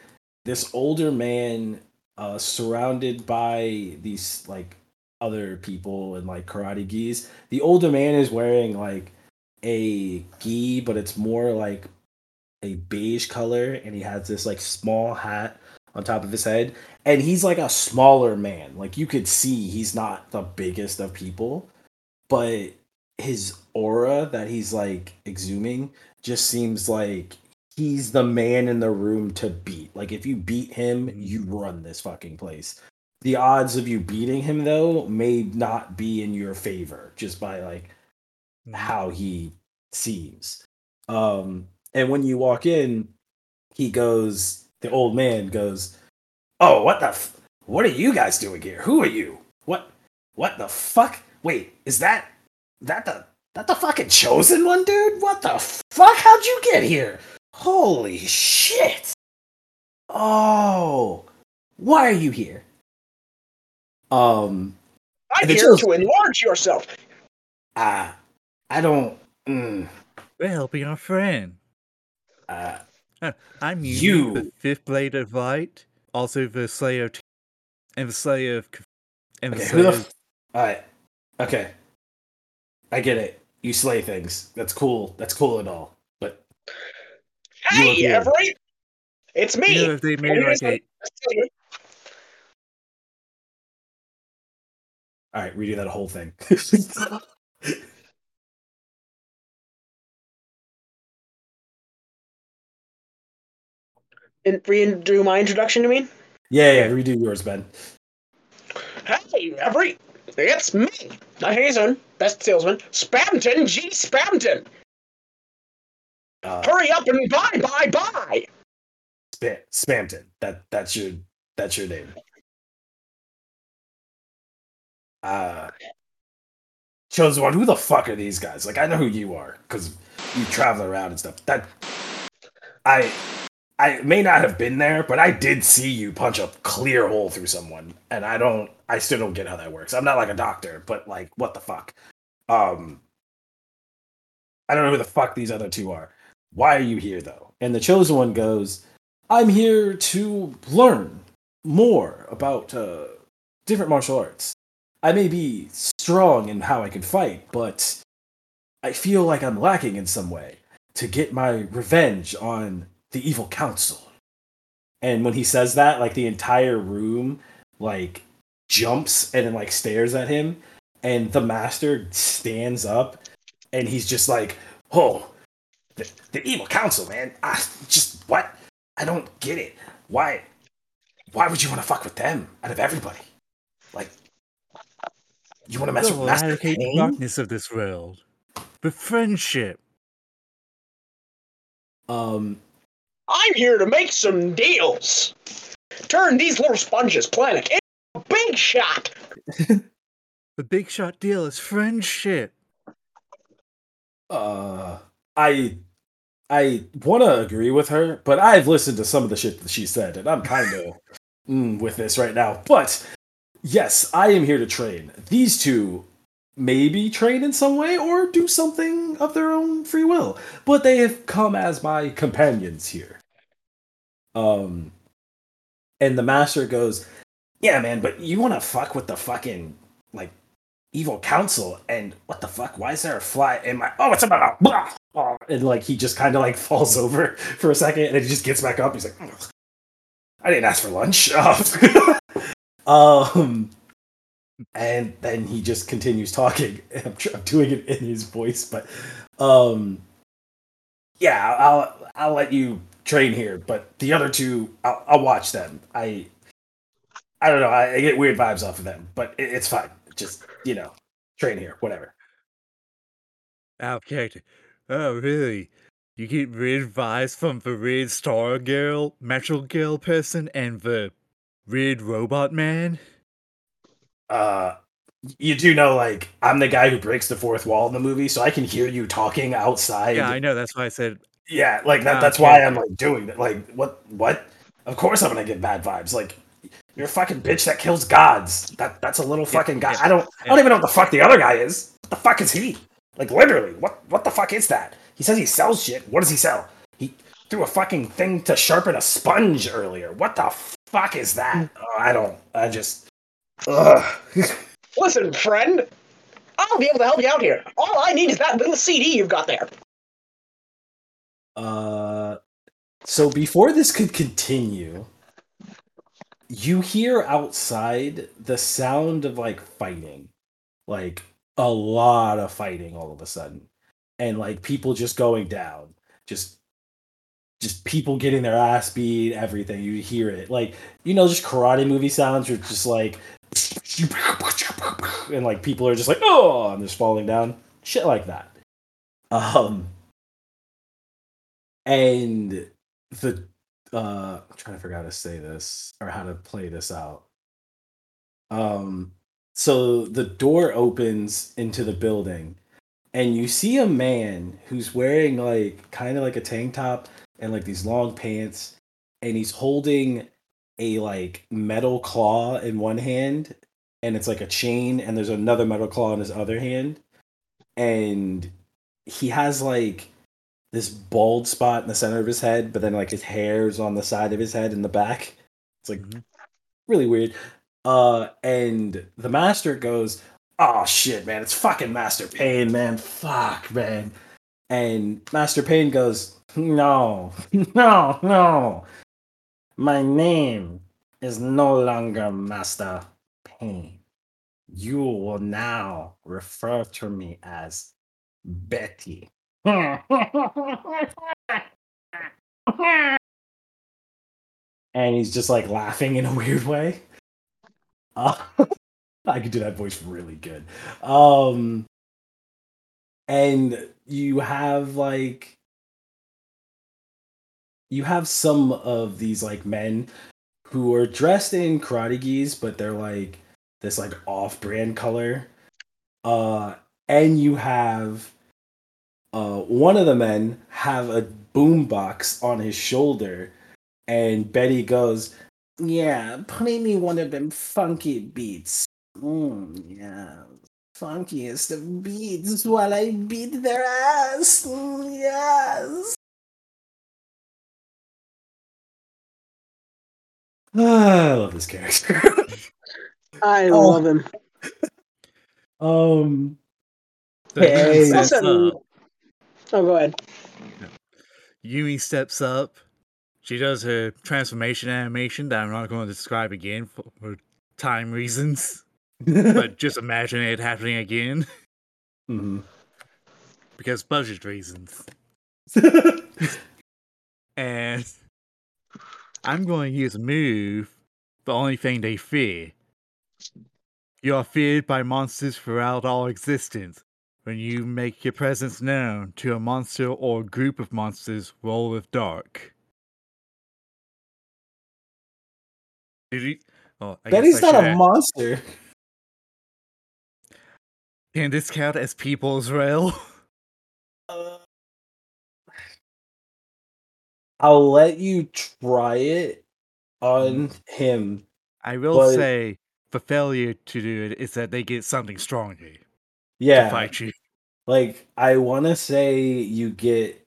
this older man uh surrounded by these like other people and like karate gis. The older man is wearing like a gi, but it's more like a beige color, and he has this like small hat on top of his head, and he's like a smaller man. Like you could see he's not the biggest of people, but his aura that he's like exhuming just seems like he's the man in the room to beat. Like if you beat him, you run this fucking place. The odds of you beating him though may not be in your favor just by like how he seems. Um and when you walk in, he goes the old man goes, "Oh, what the f- what are you guys doing here? Who are you? What what the fuck? Wait, is that that the that the fucking chosen one, dude? What the fuck? How'd you get here? Holy shit! Oh, why are you here? Um,
I'm
And the
here
chosen-
to enlarge yourself.
uh, I don't. Mm,
We're helping our friend.
Uh,
I'm you,
You-
the fifth blade of light, also the slayer, of T- and the slayer of, and the
okay, who
slayer.
the? F- all right, okay, I get it. You slay things. That's cool. That's cool and all. But
Hey,
look.
Everett! It's me!
you know, if they made
What
like
is
a
all right, redo that whole thing.
In, redo my introduction to me?
yeah, yeah, redo yours, Ben.
Hey, every It's me! Not Hazen, best salesman, Spamton G. Spamton!
Uh,
Hurry up and buy, buy, buy!
Spam, Spamton. That that's your that's your name. Uh Chosen one, who the fuck are these guys? Like I know who you are, because you travel around and stuff. That I I may not have been there, but I did see you punch a clear hole through someone. And I don't I still don't get how that works. I'm not like a doctor, but like what the fuck? Um I don't know who the fuck these other two are. Why are you here though? And the chosen one goes, I'm here to learn more about uh, different martial arts. I may be strong in how I can fight, but I feel like I'm lacking in some way to get my revenge on the evil council. And when he says that, like the entire room like jumps and then like stares at him, and the master stands up and he's just like, "Oh, the, the evil council, man. I just what? I don't get it. Why? Why would you want to fuck with them out of everybody? Like, you want to mess with Master
the darkness of this world. With friendship.
Um,
I'm here to make some deals! Turn these little sponges planet into a big shot!
The big shot deal is friendship.
uh, I, I want to agree with her, but I've listened to some of the shit that she said, and I'm kind of mm, with this right now. But yes, I am here to train these two. Maybe train in some way or do something of their own free will, but they have come as my companions here. Um, and the master goes, "Yeah, man, but you want to fuck with the fucking like evil council and what the fuck? Why is there a fly in my? Oh, it's about blah, blah." and like he just kind of like falls over for a second and he just gets back up. He's like, "Ugh, I didn't ask for lunch. um, and then he just continues talking. I'm, I'm doing it in his voice, but um, yeah, I'll I'll let you train here, but the other two, I'll, I'll watch them. I I don't know. I, I get weird vibes off of them, but it, it's fine. Just you know, train here, whatever.
Out character. Oh, really? You get weird vibes from the weird star girl, metal girl person, and the weird robot man?
Uh, you do know, like I'm the guy who breaks the fourth wall in the movie, so I can hear you talking outside.
Yeah, I know. That's why I said
Yeah, like that.
Ah,
That's why I'm like doing that. Like, what? What? Of course, I'm gonna get bad vibes. Like, you're a fucking bitch that kills gods. That that's a little
Yeah,
fucking guy.
yeah,
I don't. I don't even know what the fuck the other guy is. What the fuck is he? Like, literally, what? What the fuck is that? He says he sells shit. What does he sell? He threw a fucking thing to sharpen a sponge earlier. What the fuck is that? Oh, I don't. I just. Ugh.
Listen, friend, I'll be able to help you out here. All I need is that little CD you've got there.
Uh, so before this could continue, you hear outside the sound of like fighting, like a lot of fighting all of a sudden, and like people just going down, just just people getting their ass beat, everything. You hear it, like you know, just karate movie sounds. You're just like, and like people are just like, oh, and just falling down, shit like that. Um, and the uh I'm trying to figure out how to say this or how to play this out. Um so the door opens into the building and you see a man who's wearing like kind of like a tank top and like these long pants and he's holding a like metal claw in one hand and it's like a chain and there's another metal claw in his other hand and he has like this bald spot in the center of his head, but then like his hair's on the side of his head in the back. It's like
Mhm.
really weird. Uh, and the master goes, "Oh shit, man! It's fucking Master Pain, man! Fuck, man!" And Master Pain goes, "No, no, no! My name is no longer Master Pain. You will now refer to me as Betty." And he's just like laughing in a weird way. Uh, I could do that voice really good. Um, and you have like you have some of these like men who are dressed in karate gis, but they're like this like off-brand color. Uh, and you have uh, one of the men have a boombox on his shoulder, and Betty goes, "Yeah, play me one of them funky beats. Mm, yeah, funkiest of beats while I beat their ass. Mm, yes." Ah, I love this character.
I
Oh.
love him.
um, Hey.
Yumi steps
Also-
up.
Oh, go ahead.
Yumi steps up. She does her transformation animation that I'm not going to describe again for, for time reasons. But just imagine it happening again
Mm-hmm.
because budget reasons. And I'm going to use move, the only thing they fear. You are feared by monsters throughout all existence. When you make your presence known to a monster or group of monsters, roll with dark. Did you? Oh, I guess
Betty's not a monster.
Can this count as people as well?
Uh, I'll let you try it on him.
I will
But-
say the failure to do it is that they get something stronger to
Yeah,
fight you.
like I want to say you get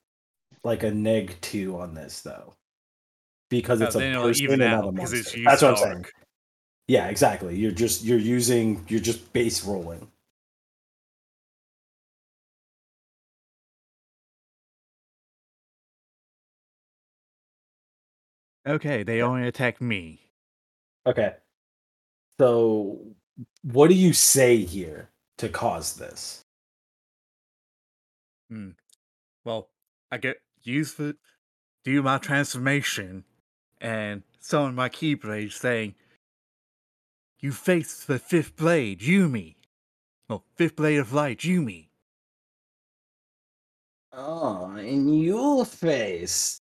like a neg two on this though, because
Oh,
it's a person and not a monster. That's what I'm saying. Yeah, exactly. You're just you're using you're just base rolling.
Okay, they
Yeah.
only attack me.
Okay. So, what do you say here to cause this? Hmm.
Well, I get used to do my transformation and summon my keyblade saying You face the fifth blade, Yumi. Oh, fifth blade of light, Yumi.
Oh, and you face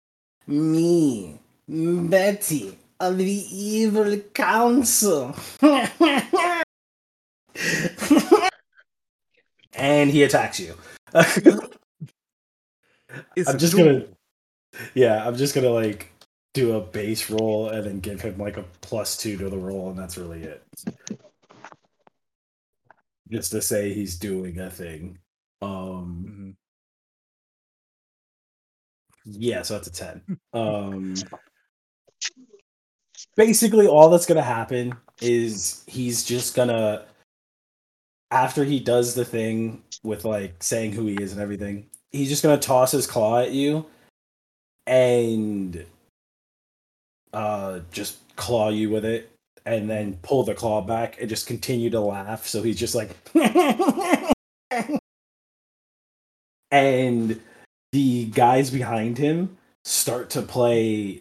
me, Betty of the Evil Council. and he attacks you. I'm just gonna, yeah, I'm just gonna like do a base roll and then give him like a plus two to the roll, and that's really it. Just to say he's doing a thing. Um,
Mhm.
Yeah, so that's a 10. Um basically all that's gonna happen is he's just gonna after he does the thing with like saying who he is and everything, he's just gonna toss his claw at you and uh just claw you with it and then pull the claw back and just continue to laugh. So he's just like and the guys behind him start to play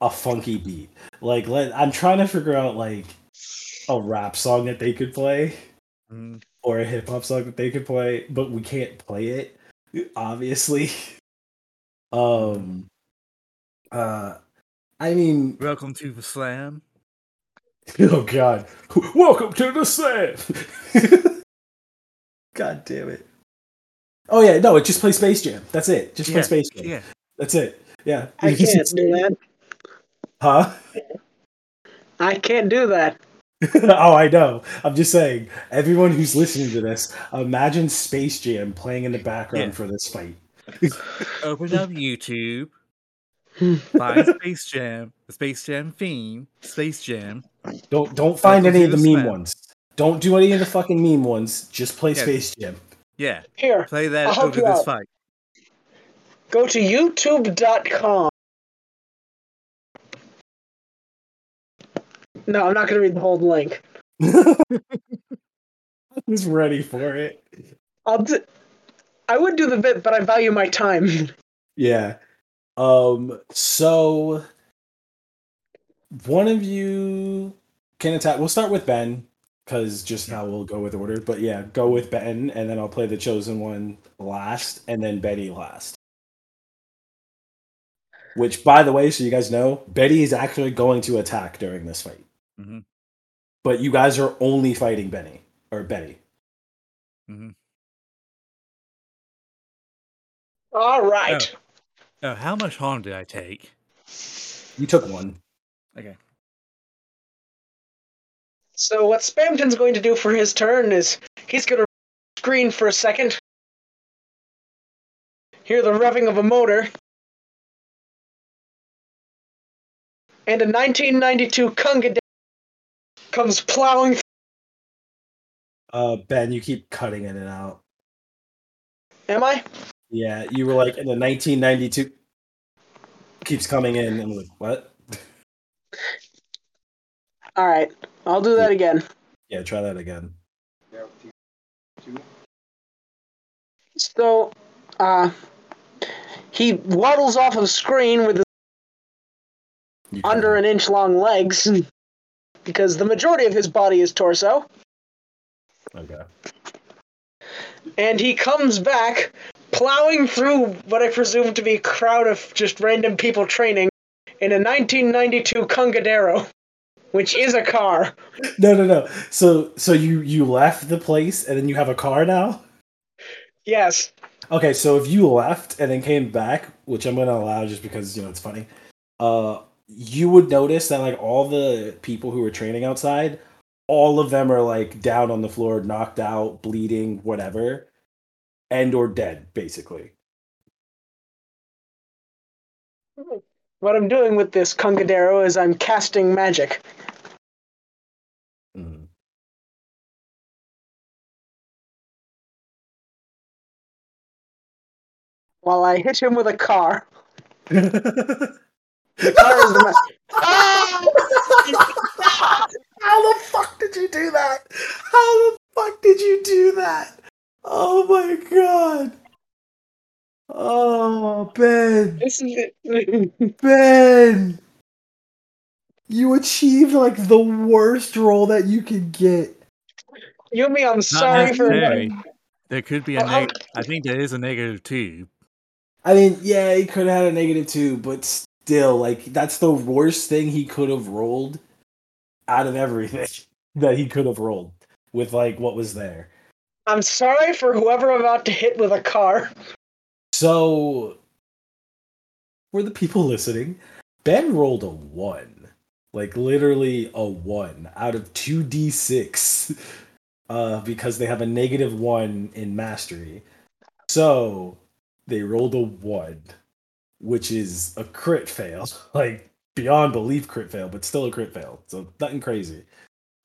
a funky beat. Like let I'm trying to figure out like a rap song that they could play
Mhm.
or a hip hop song that they could play, but we can't play it, obviously. Um uh I mean
Welcome to the slam.
Oh god. Welcome to the set. god damn it. Oh yeah, no, it just play Space Jam. That's it. Just play Space Jam.
Yeah.
That's it. Yeah.
I can't do that.
Huh?
I can't do that.
oh, I know. I'm just saying, everyone who's listening to this, imagine Space Jam playing in the background
Yeah.
for this fight.
Open up YouTube. Find Space Jam, the Space Jam theme, Space Jam.
Don't don't find
Welcome
any of the
the
meme
slam.
ones. Don't do any of the fucking meme ones. Just play
Yeah.
Space Jam.
Yeah,
Here,
play that
I'll help
over
you
this
out.
fight.
go to youtube.com. No, I'm not going to read the whole link.
Was ready for it.
I'll do, I would do the bit, but I value my time.
Yeah. Um. So one of you can attack. We'll start with Ben because just how we'll go with order. But yeah, go with Ben, and then I'll play the chosen one last, and then Betty last. Which, by the way, so you guys know, Betty is actually going to attack during this fight.
Mhm.
But you guys are only fighting Benny or Betty.
All right.
Oh, how much harm did I take?
You took one.
Okay.
So what Spamton's going to do for his turn is he's going to screen for a second. Hear the revving of a motor. And a 1992 Kunga comes plowing.
Uh, Ben, you keep cutting in and out.
Am I?
Yeah, you were like in the 1992 keeps coming in and I'm like, what?
All right. I'll do that again.
Yeah, try that again.
So, uh, he waddles off of screen with his under an inch long legs because the majority of his body is torso.
Okay.
and he comes back plowing through what I presume to be a crowd of just random people training in a 1992 Congadero, which is a car.
No, no, no. So, so you you left the place and then you have a car now.
Yes.
Okay, so if you left and then came back, which I'm gonna allow just because you know it's funny, uh, you would notice that like all the people who were training outside, all of them are like down on the floor, knocked out, bleeding, whatever, and or dead, basically.
What I'm doing with this Congadero is I'm casting magic.
Mhm.
While I hit him with a car.
Mm-hmm.
The car is the ma- Ah!
How the fuck did you do that? How the fuck did you do that? Oh my god. Oh, Ben.
This is it.
Ben. You achieved like the worst roll that you could get.
Yumi, I'm
Not
sorry for
necessary. There could be a
Oh, oh.
neg- I think there is a negative two.
I mean, yeah, he could have had a negative two, but still, like, that's the worst thing he could have rolled out of everything that he could have rolled with like what was there.
I'm sorry for whoever I'm about to hit with a car.
So, for the people listening, Ben rolled a one, like literally a one out of two d six, uh, because they have a negative one in mastery. So they rolled a one, which is a crit fail, like beyond belief crit fail, but still a crit fail. So nothing crazy.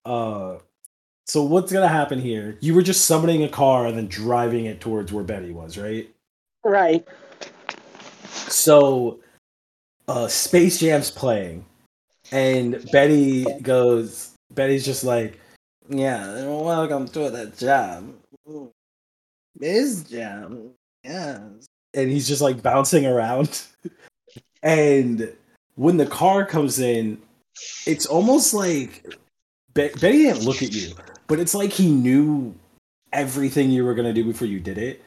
Uh, So what's gonna happen here? You were just summoning a car and then driving it towards where Betty was, right?
Right.
So uh Space Jam's playing and Betty goes Betty's just like, Yeah, welcome to the jam. Miss Jam. Yes. And he's just like bouncing around. and when the car comes in, it's almost like Be- Betty didn't look at you, but it's like he knew everything you were gonna do before you did it.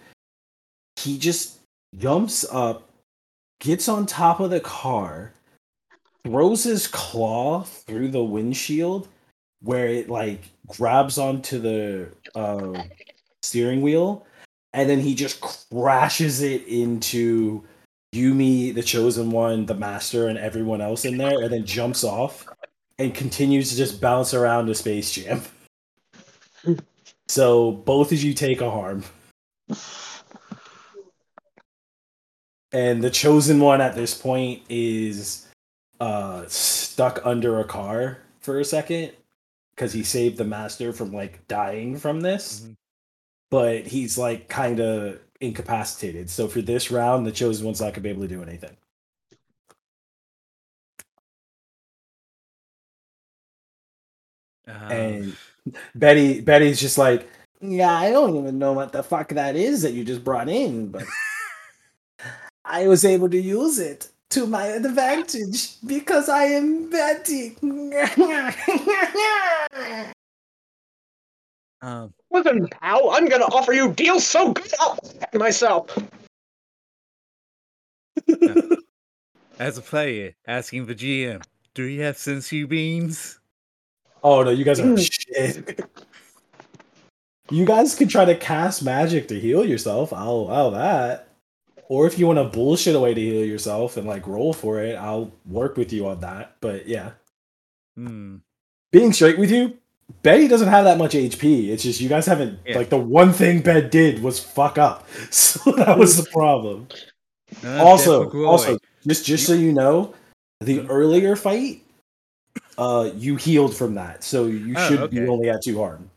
He just jumps up, gets on top of the car, throws his claw through the windshield where it like grabs onto the uh, steering wheel, and then he just crashes it into Yumi, the chosen one, the master, and everyone else in there, and then jumps off and continues to just bounce around the space jam. so both of you take a harm. And the chosen one at this point is uh stuck under a car for a second because he saved the master from like dying from this.
Mhm.
But he's like kind of incapacitated. So for this round, the chosen one's not gonna be able to do anything.
Um,
and Betty Betty's just like, yeah, I don't even know what the fuck that is that you just brought in, but I was able to use it to my advantage because I am Betty.
um,
Listen, pal, I'm gonna offer you deals so good I'll pack myself.
as a player, asking the GM, do you have senzu beans?
oh no, you guys are shit. You guys could try to cast magic to heal yourself. I'll allow that. Or if you want to bullshit away to heal yourself and like roll for it, I'll work with you on that. But yeah.
Hmm.
being straight with you, Betty doesn't have that much HP. It's just you guys haven't
Yeah.
like the one thing Bed did was fuck up. So that was the problem.
Uh,
also, also just just so you know, the earlier fight, uh, you healed from that, so you
Oh,
should be only at two harm.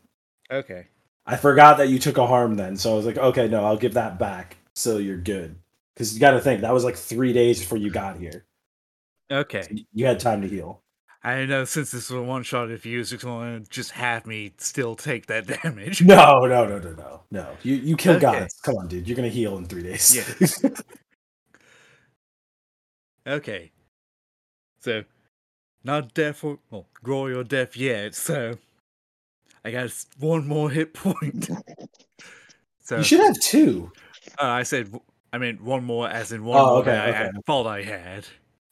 okay.
I forgot that you took a harm then, so I was like, okay, no, I'll give that back, so you're good. Because you got to think that was like three days before you got here.
Okay.
You had time to heal.
I don't know since this was a one shot, if you was just going to just have me still take that damage.
No, no, no, no, no, no. You you killed
Okay.
gods. Come on, dude. You're gonna heal in three days.
Yeah. Okay. So, not deaf or well, Groy or deaf yet. So, I got one more hit point. so
you should have two.
uh, I said I meant one more, as in one
Oh,
more
okay,
that I had, thought I had.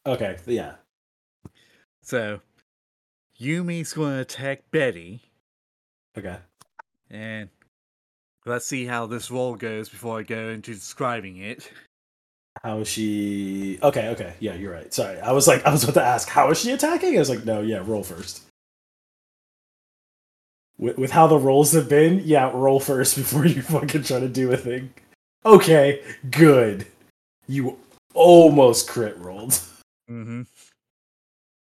Okay, yeah.
So, Yumi's going to attack Betty,
Okay.
and let's see how this roll goes before I go into describing it.
How is she? Okay, okay. Yeah, you're right. Sorry, I was like, I was about to ask, how is she attacking? I was like, no, yeah, roll first. With, with how the rolls have been, yeah, roll first before you fucking try to do a thing. Okay, good. You almost crit rolled.
Mm-hmm.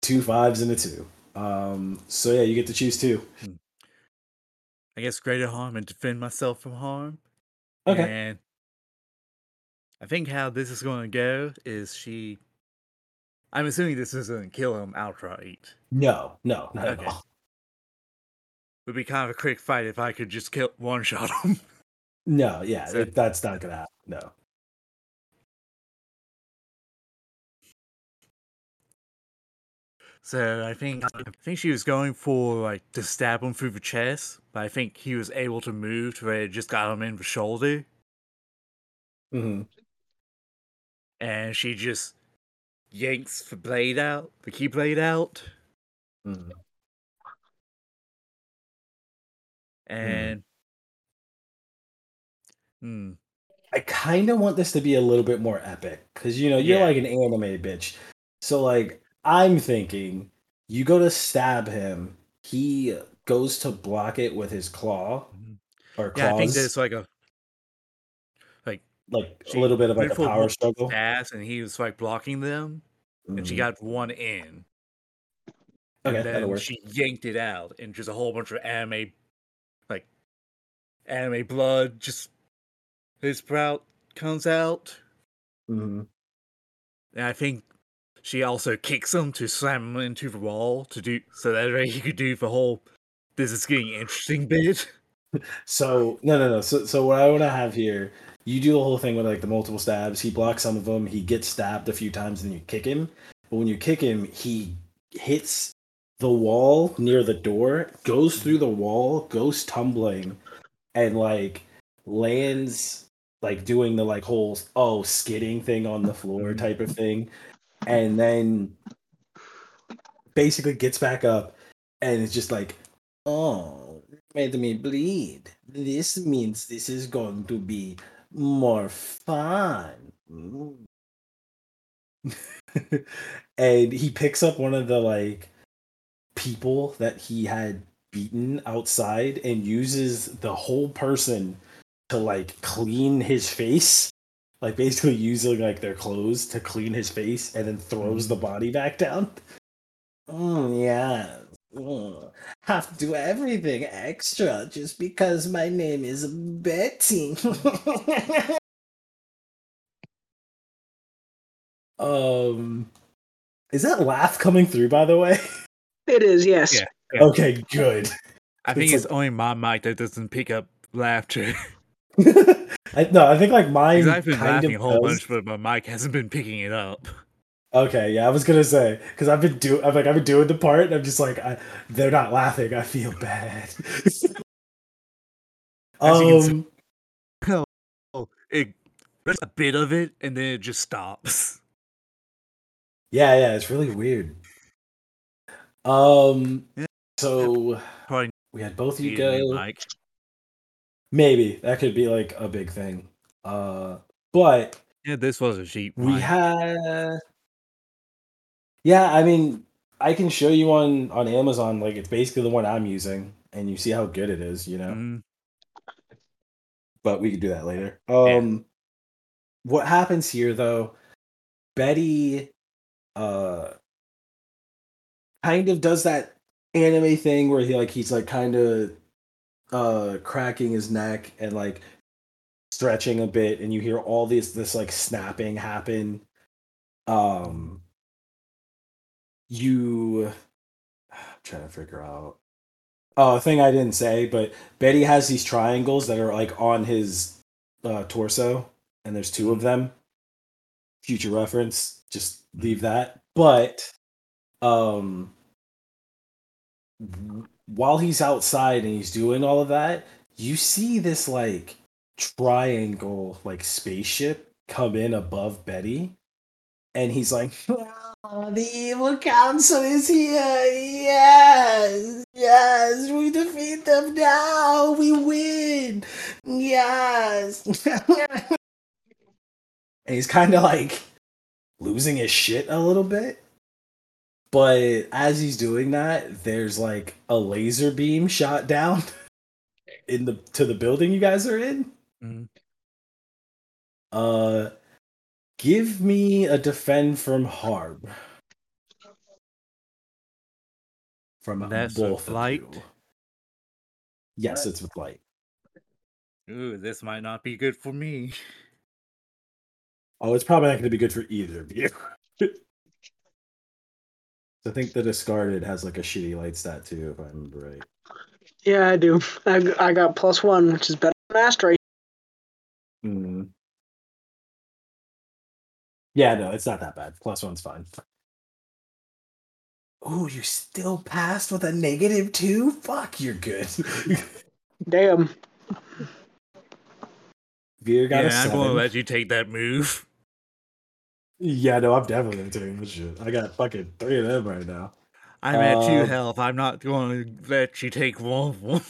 Two fives and a two. Um, so yeah, you get to choose two.
I guess greater harm and defend myself from harm.
Okay.
And I think how this is going to go is she. I'm assuming this isn't kill him outright.
No, no, not
Okay.
at all.
Would be kind of a quick fight if I could just kill one shot him.
No, yeah,
So-
it- that's not gonna happen. No.
So I think I think she was going for like to stab him through the chest, but I think he was able to move to where it just got him in the shoulder,
hmm
and she just yanks the blade out, the key blade out,
hmm
and hmm.
I kind of want this to be a little bit more epic because you know you're
Yeah.
like an anime bitch. So like I'm thinking you go to stab him, he goes to block it with his claw
Mhm.
or claws,
Yeah, I think there's like a like
like a little bit of like a power struggle.
pass, and he was like blocking them, and she
Mhm.
got one in.
Okay,
and then she yanked it out, and just a whole bunch of anime like anime blood just his sprout comes out.
hmm
And I think she also kicks him to slam him into the wall to do so that way he could do the whole this is getting interesting bit.
So no, no, no. So, so what I want to have here, you do the whole thing with like the multiple stabs. He blocks some of them. He gets stabbed a few times, and then you kick him. But when you kick him, he hits the wall near the door, goes through the wall, goes tumbling, and like lands like doing the like whole oh skidding thing on the floor mm-hmm. type of thing, and then basically gets back up, and it's just like oh made me bleed. This means this is going to be more fun. And he picks up one of the like people that he had beaten outside and uses the whole person to like clean his face. Like basically using like their clothes to clean his face and then throws the body back down. Mm, yeah. Mm. Have to do everything extra just because my name is Betty. um is that laugh coming through by the way?
It is, yes.
Yeah.
Okay, good.
I think
It's
it's, only my mic that doesn't pick up laughter.
I, no, I think like mine
I've been
kind
laughing a whole
does.
bunch, but my mic hasn't been picking it up.
Okay, yeah, I was gonna say because I've been do I'm like I've been doing the part. And I'm just like I, they're not laughing. I feel bad.
See-
um,
Oh, it there's a bit of it, and then it just stops.
yeah, yeah, it's really weird. Um,
Yeah.
so
Probably
we had both you
need a new
go.
mic.
Maybe that could be like a big thing. Uh, but
Yeah, this was a cheap
we had. Yeah, I mean, I can show you on on Amazon. Like it's basically the one I'm using, and you see how good it is. You know.
Mm,
but we could do that later.
Yeah.
Um what happens here though, Betty uh kind of does that anime thing where he like he's like kind of uh cracking his neck and like stretching a bit and you hear all this this like snapping happen. Um you I'm trying to figure out Oh, a thing I didn't say, but Betty has these triangles that are like on his uh, torso, and there's two of them. Future reference, just leave that. But um, while he's outside and he's doing all of that, you see this like triangle, like spaceship come in above Betty, and he's like, "Oh, the evil council is here. Yes, yes, we defeat them now. We win. Yes. and he's kind of like losing his shit a little bit. But as he's doing that, there's like a laser beam shot down in the to the building you guys are in.
mm.
Uh give me a defend from Harb. From
That's
both
light?
Yes, it's with light.
Ooh, this might not be good for me.
Oh, it's probably not going to be good for either of you. I think the discarded has like a shitty light stat too, if I remember right.
Yeah, I do. I, I got plus one, which is better than mastery.
Hmm. Yeah, no, it's not that bad. Plus one's fine. Oh, you still passed with a negative two? Fuck, you're good.
Damn.
Veer got a
yeah, I'm
seven.
gonna let you take that move.
Yeah, no, I'm definitely gonna take this shit. I got fucking three of them right now.
I'm at two
Um,
health. I'm not going to let you take one of them.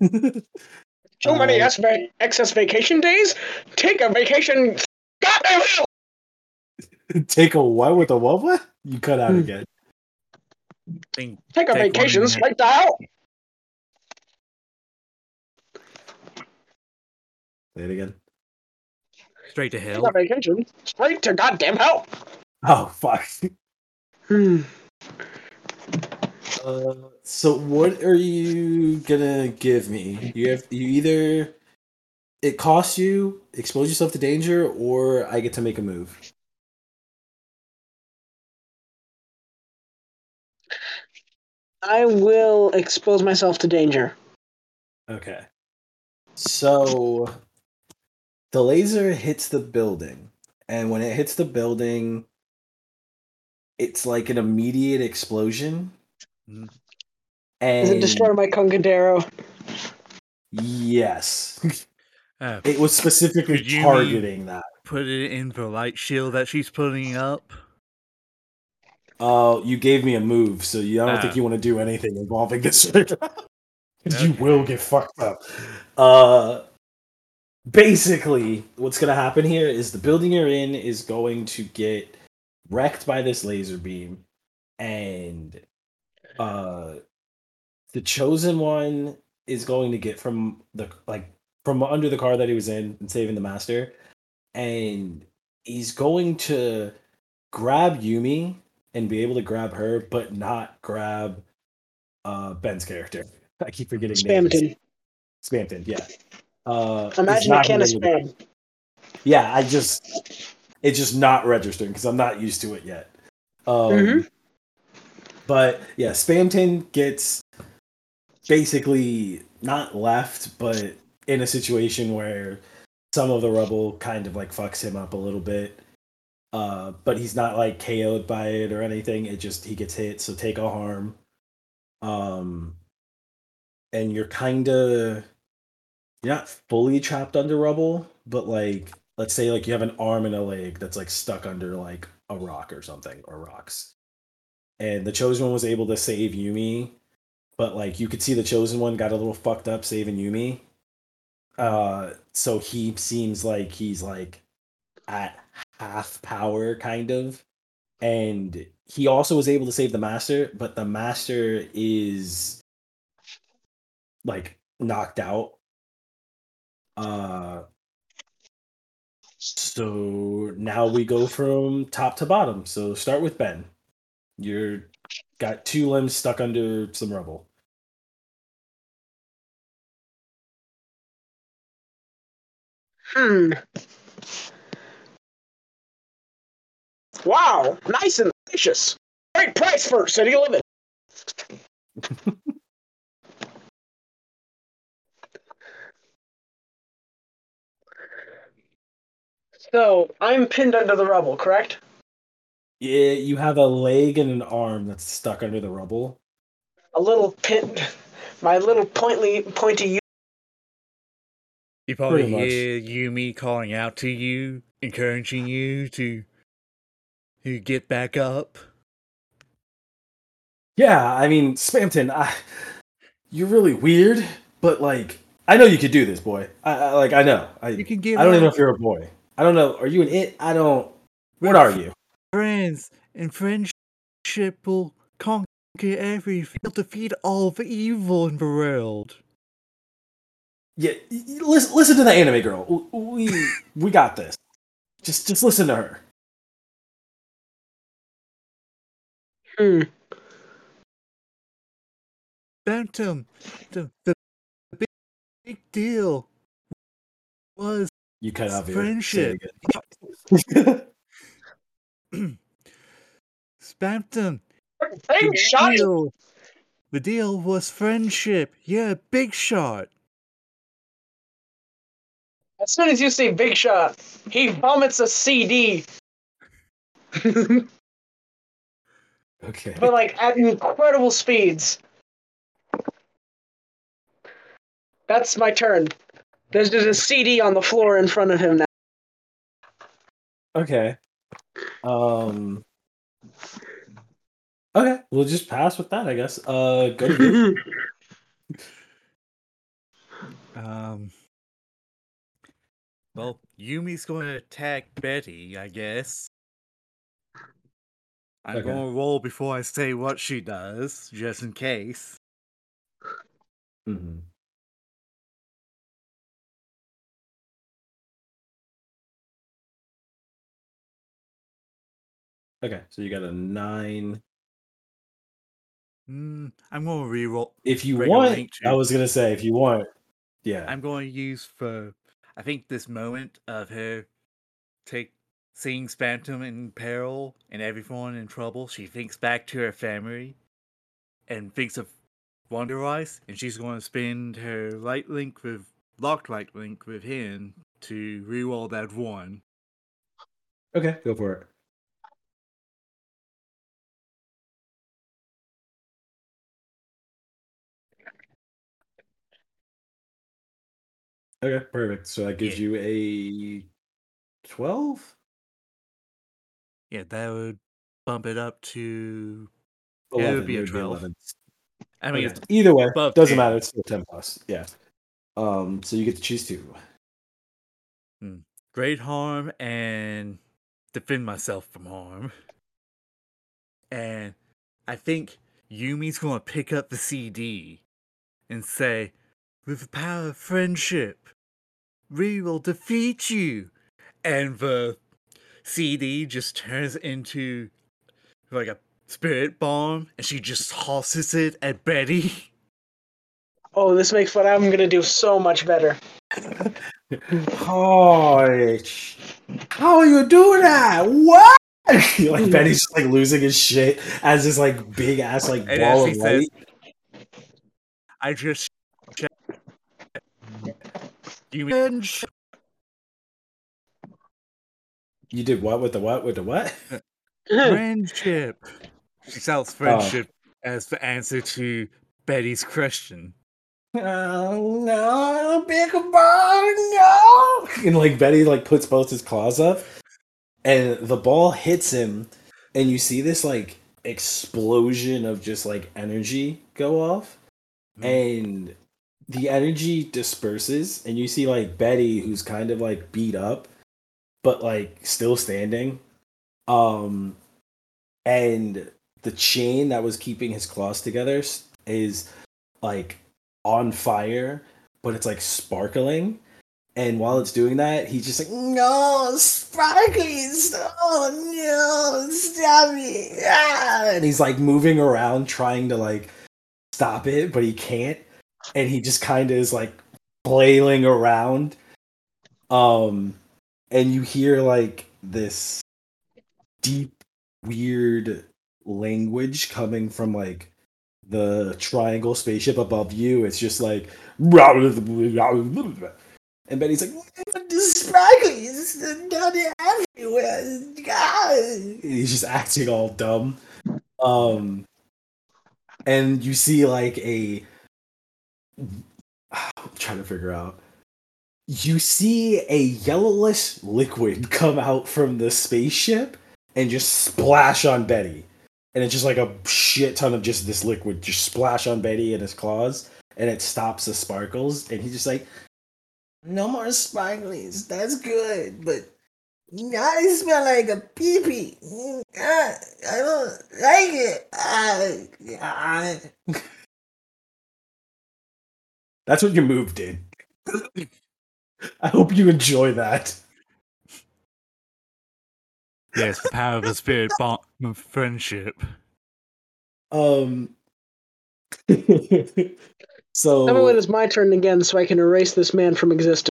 Too many
Um,
S- va- excess vacation days? Take a vacation. Goddamn!
Take a what with a what? What? You cut out
Hmm.
again.
think
Take a
Take one
vacation
and-
straight to.
Say it again.
Straight to
Take
hell.
a vacation straight to goddamn hell.
Oh fuck.
Hmm.
Uh, so what are you gonna give me? You have you either it costs you expose yourself to danger, or I get to make a move.
I will expose myself to danger.
Okay. So the laser hits the building, and when it hits the building, it's like an immediate explosion. And
Does it destroy my Concadero?
yes,
Uh,
it was specifically
Could you mean-
targeting that.
put it in the light shield that she's putting up.
Uh, you gave me a move, so you, I don't think
Ah.
you want to do anything involving this right now. 'Cause you will get fucked up. Uh, basically, what's gonna happen here is the building you're in is going to get wrecked by this laser beam, and uh, the chosen one is going to get from the like from under the car that he was in and saving the master, and he's going to grab Yumi and be able to grab her, but not grab uh Ben's character. I keep forgetting names.
Spamton.
Spamton, yeah. Uh,
Imagine a can of
gonna be able to-
spam.
Yeah, I just it's just not registering because I'm not used to it yet. Um,
Mhm.
But yeah, Spamton gets basically not left, but in a situation where some of the rubble kind of like fucks him up a little bit. Uh, but he's not like KO'd by it or anything. It just he gets hit, so take a harm. Um, and you're kind of you're not fully trapped under rubble, but like let's say like you have an arm and a leg that's like stuck under like a rock or something or rocks. And the chosen one was able to save Yumi, but like you could see the chosen one got a little fucked up saving Yumi. Uh so he seems like he's like at half power kind of. And he also was able to save the master, but the master is like knocked out uh so now we go from top to bottom. So start with Ben. You're got two limbs stuck under some rubble.
Hmm. Wow, nice and delicious. Great price for city living. so I'm pinned under the rubble, correct?
Yeah, you have a leg and an arm that's stuck under the rubble.
A little pin, my little pointly, pointy.
You probably
Pretty much.
hear Yumi calling out to you, encouraging you to to get back up.
Yeah, I mean, Spamton, I, you're really weird, but like, I know you could do this, boy. I, I like, I know. I,
You can get
I don't even know if you're a boy. I don't know. Are you an it? I don't. What are you?
friends, and friendship will conquer everything. Will defeat all the evil in the world.
Yeah, y- y- listen, listen to the anime girl. We we got this. Just just listen to her.
Hmm.
Spamton, the, the big, big deal was
You cut out your
Friendship. Spamton.
Big
The
shot.
deal, the deal was friendship. Yeah, big shot.
As soon as you say big shot, he vomits a CD.
Okay.
But like at incredible speeds. That's my turn. There's just a CD on the floor in front of him now.
Okay. Um. Okay, we'll just pass with that, I guess. Uh, go to you.
Um. Well, Yumi's going to attack Betty, I guess. I'm
Okay.
going to roll before I say what she does, just in case.
Mhm. Okay, so you got a nine
Mm, I'm going to reroll.
If you want, I was gonna say if you want, yeah.
I'm going to use for. I think this moment of her take seeing Spamton in peril and everyone in trouble. She thinks back to her family and thinks of Wonder Ice, and she's going to spend her light link with locked light link with him to reroll that one.
Okay, go for it. Okay, perfect. So that gives
Yeah.
you a twelve.
Yeah, that would bump it up to. Yeah, it would be a
would
12.
11.
I mean,
Okay,
it's
Either way, doesn't
10.
matter. It's still ten plus. Yeah. Um. So you get to choose two.
great harm and defend myself from harm. And I think Yumi's gonna pick up the CD and say, With the power of friendship, we will defeat you. And the CD just turns into like a spirit bomb and she just tosses it at Betty.
Oh, this makes what I'm gonna do so much better.
Oh, how are you doing that? What? like Betty's just like losing his shit as this like big ass like
And
ball of
he
light.
says, I just Yumi
You did what with the what with the what?
friendship. She shouts friendship oh. as the answer to Betty's question.
Oh no, big ball, no! And like Betty like puts both his claws up, and the ball hits him, and you see this like explosion of just like energy go off, hmm. and the energy disperses, and you see like Betty who's kind of like beat up, but like still standing, um, and the chain that was keeping his claws together is like on fire, but it's like sparkling. And while it's doing that, he's just like, no, sparklies, oh no, stop me. Ah! And he's like moving around trying to like stop it, but he can't. And he just kind of is like flailing around. Um, and you hear like this deep, weird language coming from like the triangle spaceship above you. It's just like, and Betty's like, the sparklies down there everywhere. God. He's just acting all dumb. Um, and you see like a. I'm trying to figure out. You see a yellowish liquid come out from the spaceship and just splash on Betty and it's just like a shit ton of just this liquid just splash on Betty and his claws, and it stops the sparkles, and he's just like, "No more sparklies. That's good, but now I smell like a pee pee. I don't like it." Ah, ah." That's what your move did. I hope you enjoy that.
Yes, the power of the spirit bond of friendship.
Um. so
Tell me when it's my turn again so I can erase this man from existence.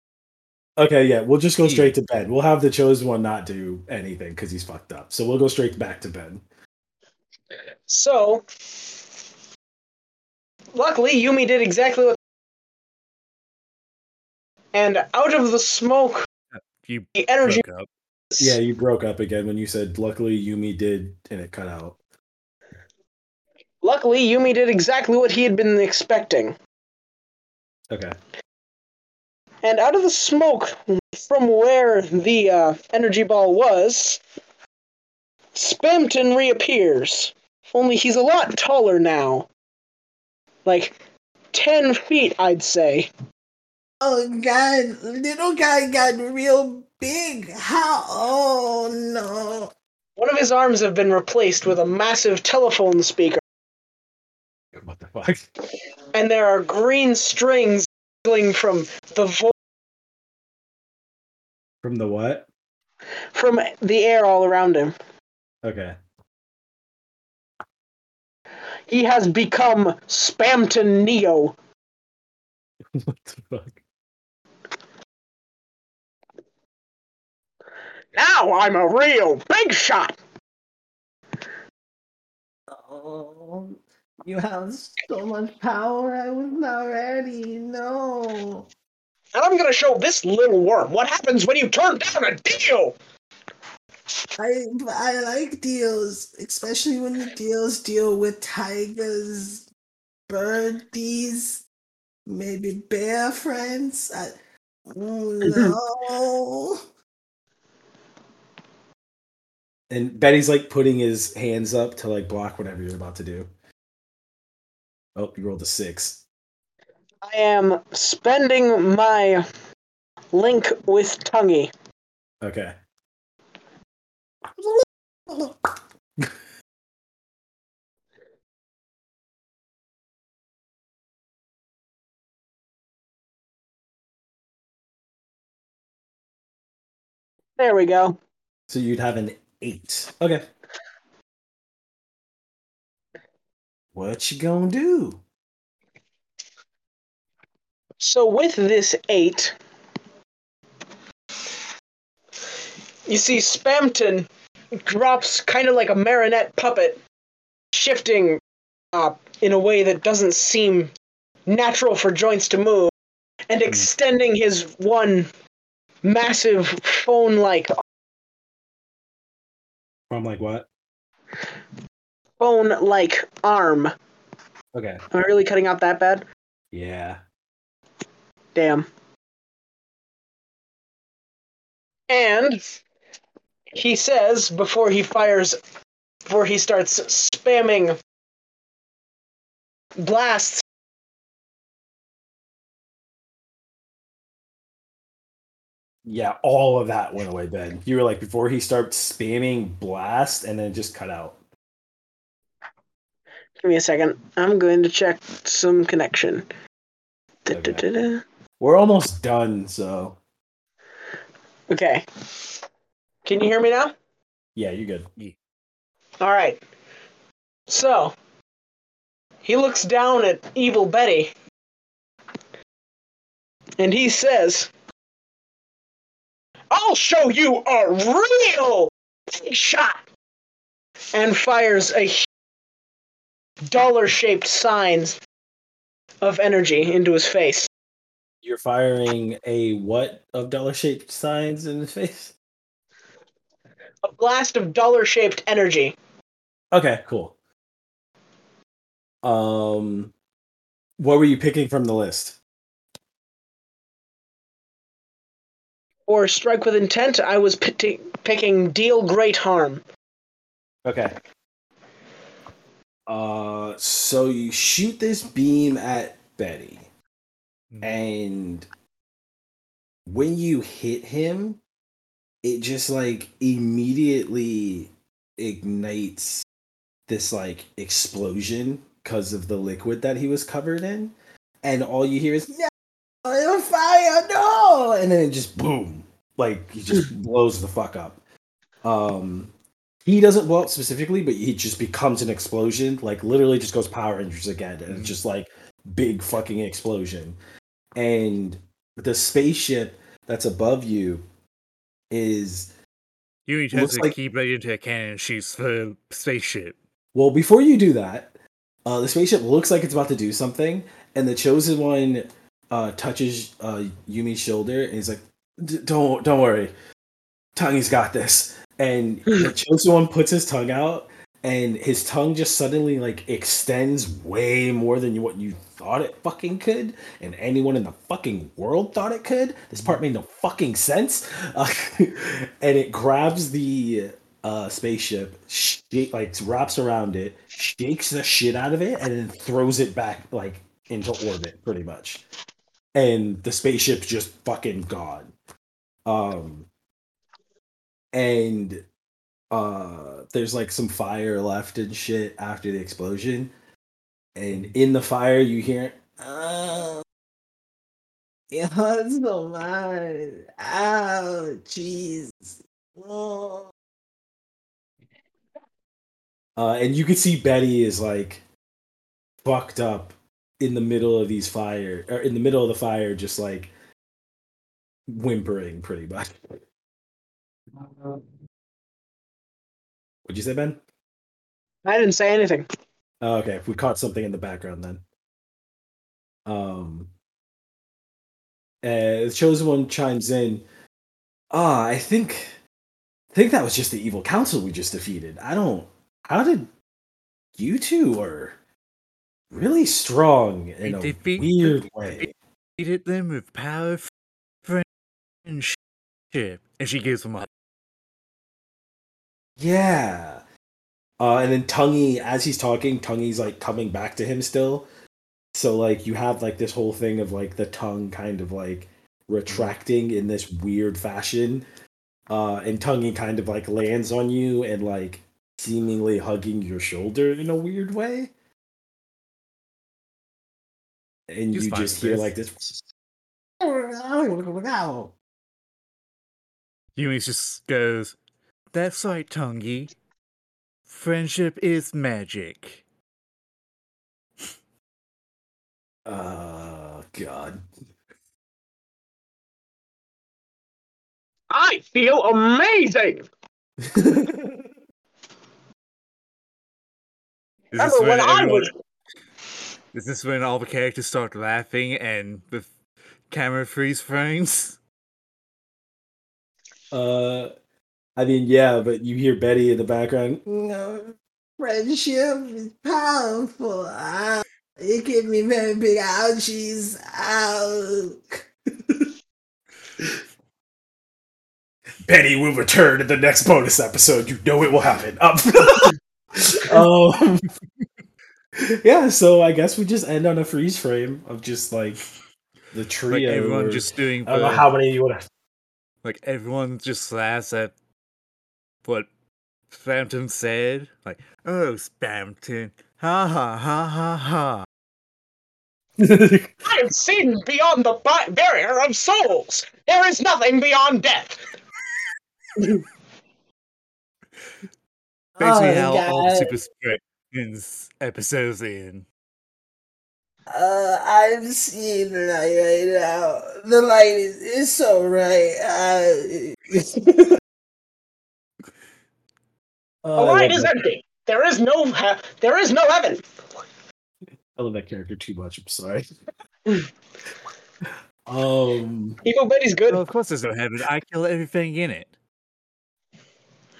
Okay, yeah, we'll just go straight to Ben. We'll have the chosen one not do anything because he's fucked up. So we'll go straight back to Ben.
So, luckily, Yumi did exactly what. And out of the smoke,
You
the energy.
broke up.
Yeah, you broke up again when you said, "Luckily, Yumi did," and it cut out.
Luckily, Yumi did exactly what he had been expecting.
Okay.
And out of the smoke from where the uh, energy ball was, Spamton reappears. Only he's a lot taller now. Like 10 feet, I'd say.
Oh God, little guy got real big. How? Oh no!
One of his arms have been replaced with a massive telephone speaker,
What the fuck?
and there are green strings dangling from the vo-
From the what?
from the air all around him.
Okay.
he has become Spamton Neo.
what the fuck?
Now I'm a real big shot.
Oh, you have so much power. I was not ready. No.
And I'm gonna show this little worm what happens when you turn down a deal.
I I like deals, especially when the deals deal with tigers, birdies, maybe bear friends. I, no. And Betty's like putting his hands up to like block whatever you're about to do. Oh, you rolled a six.
I am spending my link with Tonguey.
Okay.
There we go.
So you'd have an eight. Okay. What you gonna do?
So with this eight, you see Spamton drops kind of like a marionette puppet, shifting uh, in a way that doesn't seem natural for joints to move, and extending his one massive phone-like
From like what?
Bone like arm.
Okay.
Am I really cutting out that bad?
Yeah.
Damn. And he says before he fires, before he starts spamming blasts,
Yeah, all of that went away, Ben. You were like before he starts spamming blast and then just cut out.
give me a second. I'm going to check some connection.
Okay. We're almost done, so
Okay. Can you hear me now?
yeah, you're good.
All right. So, he looks down at evil Betty and he says, I'll show you a real big shot! And fires a dollar shaped sign of energy into his face.
You're firing a what of dollar shaped signs in the face?
A blast of dollar shaped energy.
Okay, cool. Um what were you picking from the list?
Or strike with intent, I was piti- picking deal great harm.
Okay. Uh so you shoot this beam at Betty.
Mhm.
and when you hit him it just like immediately ignites this like explosion because of the liquid that he was covered in and all you hear is no I'm on fire no and then it just boom like he just blows the fuck up. Um he doesn't blow up specifically but he just becomes an explosion like literally just goes power rangers again and it's just like big fucking explosion. And the spaceship that's above you is
You need to
Looks like-
keep it into a cannon and shoots the spaceship.
well before you do that uh, the spaceship looks like it's about to do something and the chosen one uh, touches uh, yumi's shoulder and he's like "D- don't don't worry. Tongue's got this. And the chosen one puts his tongue out and his tongue just suddenly like extends way more than you, what you thought it fucking could and anyone in the fucking world thought it could. This part made no fucking sense. Uh, and it grabs the uh spaceship shake, like wraps around it shakes the shit out of it and then throws it back like into orbit pretty much. And the spaceship's just fucking gone um and uh there's like some fire left and shit after the explosion. And in the fire you hear oh it hurts so much ow jeez. Oh. uh and you can see betty is like fucked up in the middle of these fire or in the middle of the fire, just like whimpering pretty much. What'd you say, Ben?
I didn't say anything.
Oh, okay, we caught something in the background then. Um, uh, the chosen one chimes in. Ah, I think, I think that was just the evil council we just defeated. I don't. How did you two are really strong in
We
a
defeat-
weird way?
Defeated them with power, friendship, and she gives him a
Yeah. Uh, and then Tonguey, as he's talking, Tonguey's like coming back to him still. So like you have like this whole thing of like the tongue kind of like retracting in this weird fashion. Uh, and Tungy kind of like lands on you and like seemingly hugging your shoulder in a weird way. And
He's
you just hear
this.
like this.
Yumi just goes, That's right, Tonguey. Friendship is magic.
Uh, God.
I feel amazing.
Is
Remember
this
when I
everyone-
was
Is this when all the characters start laughing and the camera freeze frames?
Uh, I mean, yeah, but you hear Betty in the background. No, friendship is powerful. Ah, it gave me very big ouchies. Ow. Betty will return in the next bonus episode. You know it will happen. Um, um, yeah, so I guess we just end on a freeze frame of just like the
Like
trio.
everyone
or-
just doing
I don't know how many you would have.
Like everyone just laughs at what Spamton said. Like, oh Spamton. Ha ha ha ha ha.
I have seen beyond the bi- barrier of souls. There is nothing beyond death.
Basically
Oh,
how all the Super Spreadings episodes in.
Uh, I'm seeing the light right now. The light is, is so right. Uh,
The light is empty. There is no he- there is no heaven.
I love that character too much. I'm sorry. um,
Evil Betty's good.
Well, of course there's no heaven. I kill everything in it.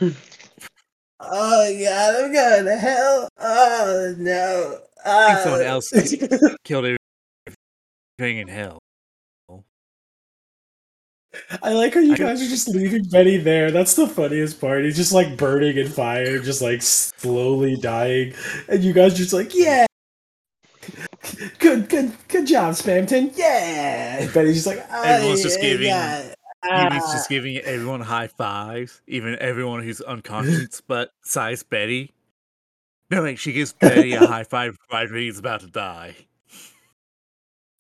Oh God, I'm going to hell. Oh no.
I think someone oh. else killed everything in hell.
I like how you
I-
guys are just leaving Betty there. That's the funniest part. He's just like burning in fire, just like slowly dying, and you guys just like, yeah, good, good, good job, Spamton. Yeah. And Betty's just like, oh,
Everyone's just giving-
yeah.
Yumi's
Ah.
just giving everyone high fives, even everyone who's unconscious, but size Betty. No, like she gives Betty a high five right when he's about to die.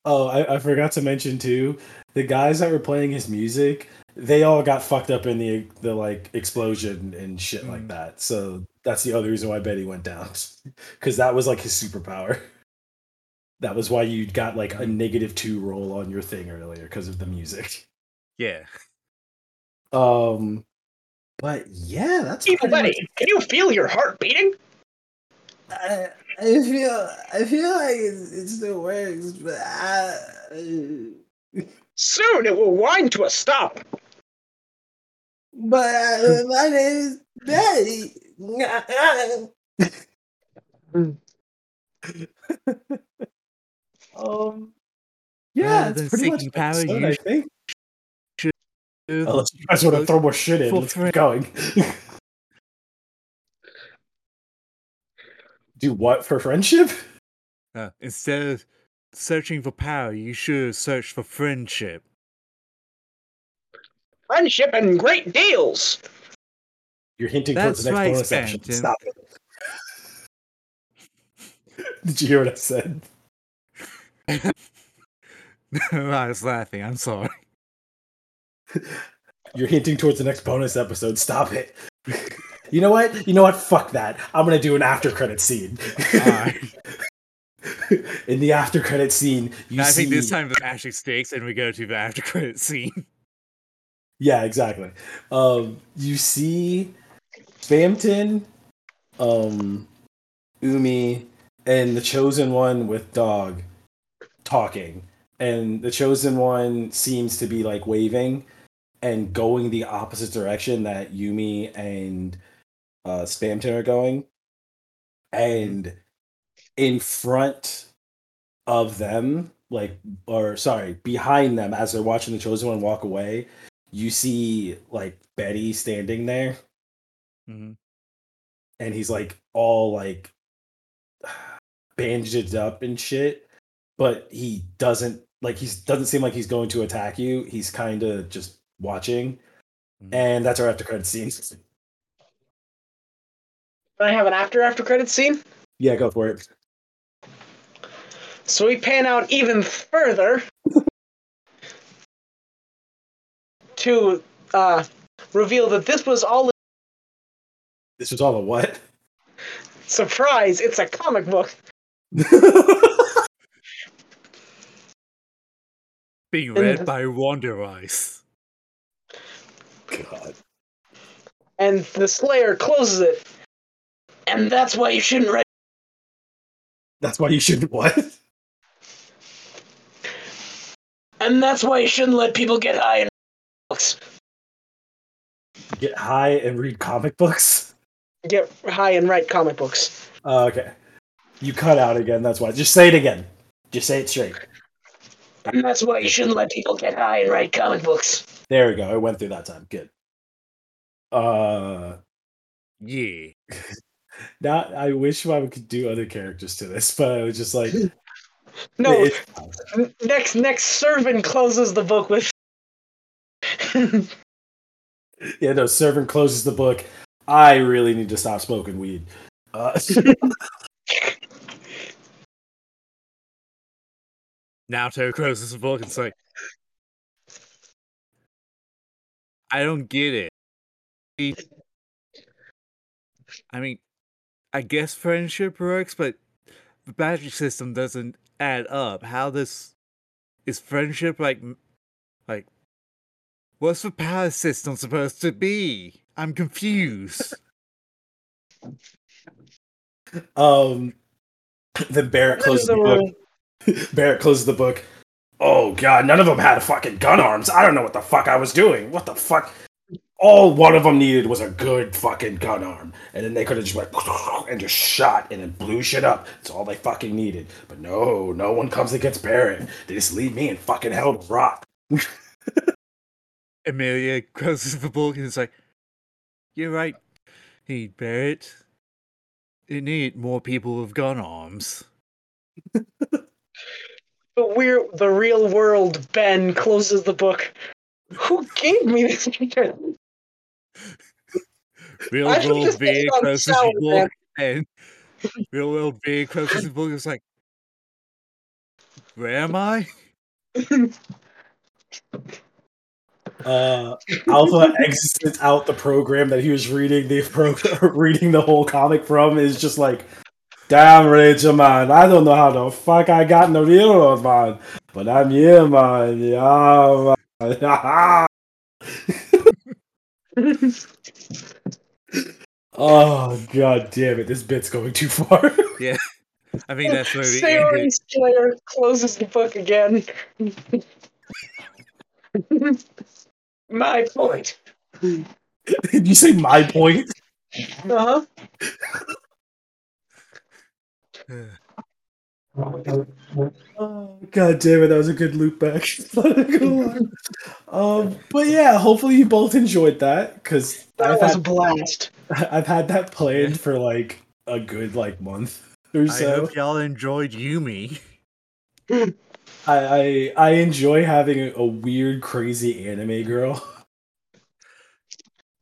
Oh, I, I forgot to mention too. The guys that were playing his music, they all got fucked up in the the like explosion and shit like
Mm.
that. So that's the other reason why Betty went down, because that was like his superpower. That was why you got like a negative two roll on your thing earlier because of the music.
Yeah.
Um, but yeah, that's
Evil
pretty
Betty, can you feel your heart beating?
I, I feel I feel like it's, it still works, but I.
Soon it will wind to a stop.
But uh, my name is Betty. um, yeah,
Rather
it's pretty much
seeking power,
episode,
you
I think.
Should-
Unless you guys want to throw more shit in, let's keep
friends.
going. Do what for friendship?
Uh, instead of searching for power, you should search for friendship.
Friendship and great deals.
You're hinting towards the next
right,
bonus action.
Spamton.
Stop it. Did you hear what I said?
no, I was laughing. I'm sorry.
You're hinting towards the next bonus episode. Stop it. You know what? You know what? Fuck that. I'm gonna do an after credit scene. In the after credit scene, you
I
see.
think this time the actually stakes, and we go to the after credit scene.
Yeah, exactly. Um, you see Spamton, um, Yumi, and the chosen one with dog talking, and the chosen one seems to be like waving and going the opposite direction that Yumi and uh, Spamton are going, and in front of them, like, or sorry, behind them as they're watching the chosen one walk away you see like Betty standing there
Mhm.
and he's like all like bandaged up and shit, but he doesn't like he doesn't seem like he's going to attack you. He's kind of just watching,
Mhm.
and that's our after credit scene.
I have an after after credit scene.
Yeah, go for it.
So we pan out even further to uh, reveal that this was all a
This was all a what?
surprise. It's a comic book.
Being
And-
read by Wonder Ice.
God.
and the Slayer closes it. And that's why you shouldn't write.
That's why you shouldn't what?
And that's why you shouldn't let people get high in books.
Get high and read comic books.
Get high and write comic books.
Uh, okay. You cut out again. That's why. Just say it again. Just say it straight.
And that's why you shouldn't let people get high and write comic books.
There we go. It went through that time. Good. Uh,
Yeah.
not. I wish I could do other characters to this, but I was just like,
No,
it's fine.
n- next next servant closes the book with.
yeah. No, servant closes the book. I really need to stop smoking weed. Uh,
Naruto closes the book and it's like, I don't get it. I mean, I guess friendship works, but the magic system doesn't add up. How this is friendship like, like, what's the power system supposed to be? I'm confused.
um, then Barret closes the book. Barret closes the book. Oh god, none of them had fucking gun arms. I don't know what the fuck I was doing. What the fuck? All one of them needed was a good fucking gun arm, and then they could have just went and just shot and then blew shit up. That's all they fucking needed. But no, no one comes against Barret. They just leave me in fucking hell to rot.
Amelia closes the book and it's like, You're right. Hey, Barret. You need more people with gun arms.
But we're the real world. Ben closes the book. Who gave me this? Picture? Real
world
just
V
put it on
closes the book and real world V closes the book. It's like, where am I?
Uh, Alpha exits out the program that he was reading the pro- reading the whole comic from. Is just like, damn, Rachel, man. I don't know how the fuck I got in the real world, man. But I'm here, man. Yeah, man. oh god damn it! This bit's going too far. Yeah.
I think that's where we
Sayori
ended.
Slayer closes the book again. My point.
Did you say my point?
Uh huh.
Oh god damn it! That was a good loop back. Not gonna lie. um, but yeah, hopefully you both enjoyed that because
That
I've
was a
had
blast.
I've had that planned for like a good like month or so.
I hope y'all enjoyed Yumi.
I, I I enjoy having a, a weird, crazy anime girl.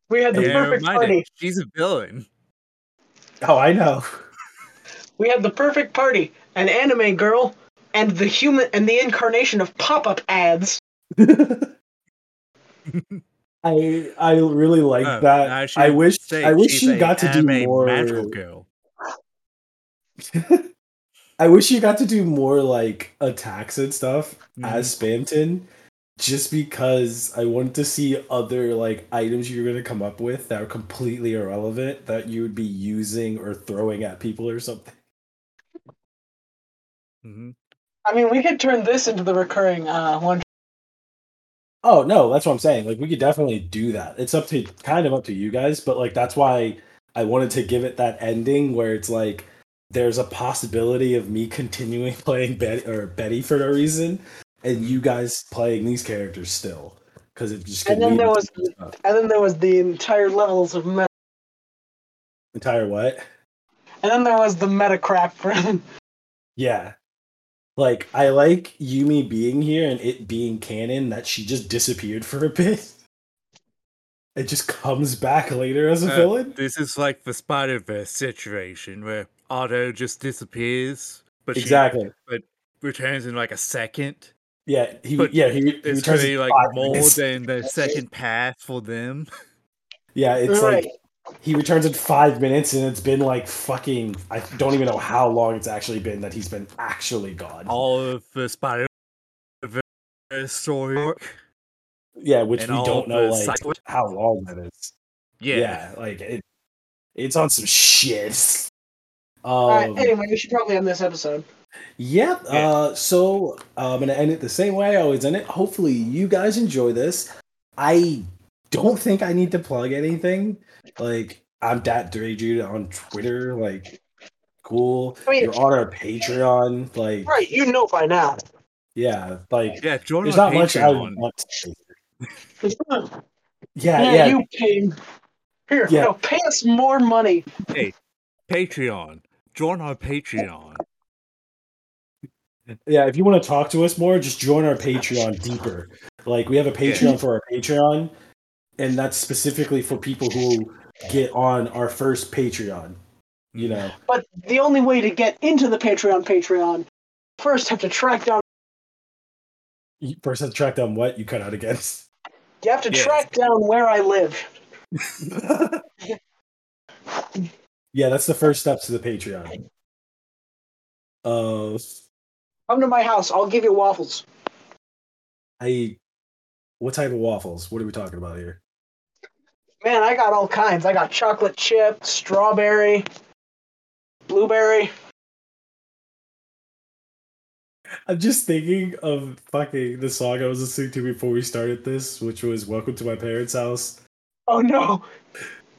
We had the
Yeah,
perfect
reminder,
party.
she's a villain.
Oh, I know.
We had the perfect party. An anime girl and the human and the incarnation of pop-up ads.
I I really like
Oh,
that.
I
I, wish
say
I wish
she's
she got to do
anime
more.
magical girl.
I wish you got to do more like attacks and stuff
Mhm.
as Spamton, just because I wanted to see other like items you're gonna come up with that are completely irrelevant that you would be using or throwing at people or something.
Hmm
I mean, we could turn this into the recurring uh, one.
Oh no, that's what I'm saying. Like we could definitely do that. It's up to kind of up to you guys, but like that's why I wanted to give it that ending where it's like there's a possibility of me continuing playing Betty or Betty for no reason, and you guys playing these characters still because it just
And then there was-
stuff.
And then there was the entire levels of meta.
entire what?
And then there was the meta crap for
Yeah. Like I like Yumi being here and it being canon that she just disappeared for a bit. It just comes back later as a
Uh,
villain.
This is like the Spider Verse situation where Otto just disappears, but she
but
returns in like a second.
Yeah, he
But
yeah he, he
It's
returns
really like
five
more
minutes.
than the second path for them.
Yeah, it's
Right.
like he returns in five minutes, and it's been like fucking. I don't even know how long it's actually been that he's been actually gone.
All of the Spider Verse story arc.
yeah, which
and
we don't know like
cycle-
how long that is.
Yeah.
Yeah, like it, it's on some shit. Um,
Alright, anyway, we should probably end this episode.
Yep.
Yeah.
Uh, so I'm gonna end it the same way I always end it. Hopefully, you guys enjoy this. I don't think I need to plug anything. Like I'm Dat Dude on Twitter. Like, cool.
Oh, I mean-
You're on our Patreon. Like,
Right, you know by now.
yeah. Like,
Yeah, join
there's
our
not much I want to say.
Yeah,
Yeah, yeah.
you pay. Here,
Yeah.
no, pay us more money.
Hey, Patreon. Join our Patreon.
Yeah, if you want to talk to us more, just join our Patreon deeper. Like we have a Patreon for our Patreon, and that's specifically for people who get on our first Patreon. You know,
But the only way to get into the Patreon Patreon, first have to track down.
you first have to track down what you cut out against.
You have to
Yes.
track down where I live.
yeah, that's the first step to the Patreon. Uh,
Come to my house. I'll give you waffles.
I, what type of waffles? What are we talking about here?
Man, I got all kinds. I got chocolate chip, strawberry, blueberry.
I'm just thinking of fucking the song I was listening to before we started this, which was "Welcome to My Parents' House."
Oh no!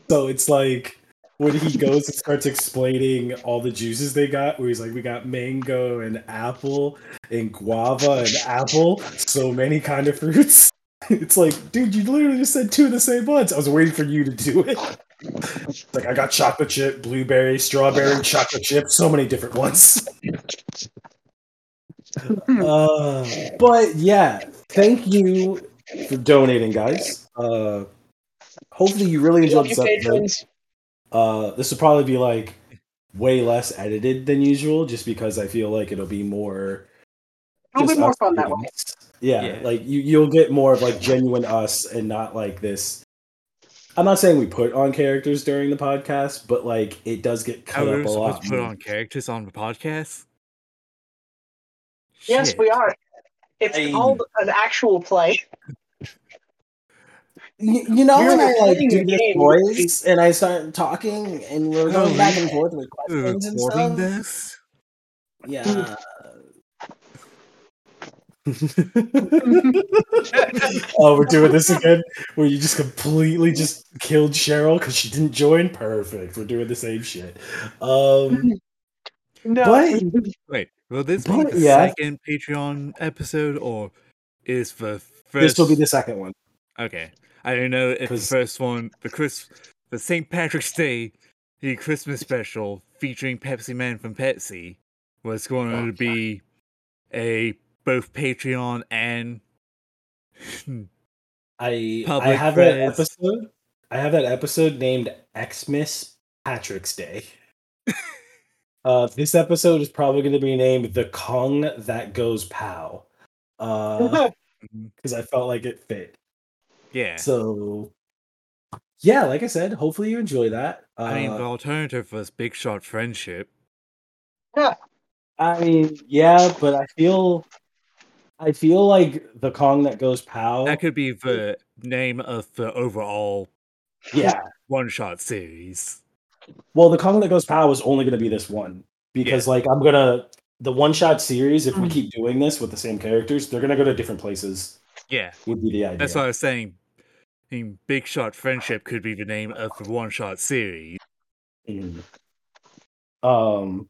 So it's like when he goes and starts explaining all the juices they got, where he's like, "We got mango and apple and guava and apple, so many kind of fruits." It's like, dude, you literally just said two of the same ones. I was waiting for you to do it. It's like I got chocolate chip, blueberry, strawberry, chocolate chip, so many different ones. uh, but yeah, thank you for donating, guys. Uh, hopefully you really enjoyed this episode. Uh, this will probably be like way less edited than usual, just because I feel like it'll be more.
It'll be more fun that way.
Us. Yeah,
Yeah.
like you, you'll get more of like genuine us and not like this. I'm not saying we put on characters during the podcast, but like it does get cut oh,
are
up
we
a lot.
to put on characters on the podcast?
Yes,
Shit.
we are. It's
Hey.
called an actual play.
You, you know
We're
when I like
recording
do this
game.
voice and I start talking and we're going
Oh,
back and forth with questions and stuff.
this?
Yeah. oh, we're doing this again, where you just completely just killed Cheryl because she didn't join. Perfect. We're doing the same shit. Um,
No.
But-
Wait, will this be the
yeah.
second Patreon episode or is the first?
this will be the second one.
Okay, I don't know if the first one, the Chris, the St. Patrick's Day, the Christmas special featuring Pepsi Man from Pepsi, was going
Oh,
to be a both Patreon and
I I
Public
have that episode. I have that episode named Xmas Patrick's Day. uh, this episode is probably going to be named "The Kong That Goes Pow," because I felt like it fit.
yeah.
So, yeah, like I said, hopefully you enjoy that. Uh,
I mean, the alternative was Big Shot Friendship. Yeah.
I mean, yeah, but I feel, I feel like the Kong that goes pow.
That could be the name of the overall
yeah.
one shot series.
Well, the Kong that goes pow is only going to be this one because, like, I'm gonna the one shot series. If we
Mm.
keep doing this with the same characters, they're gonna go to different places.
Yeah,
Would be the idea.
that's what I was saying. I mean, Big Shot Friendship could be the name of the one shot series.
Mm. Um,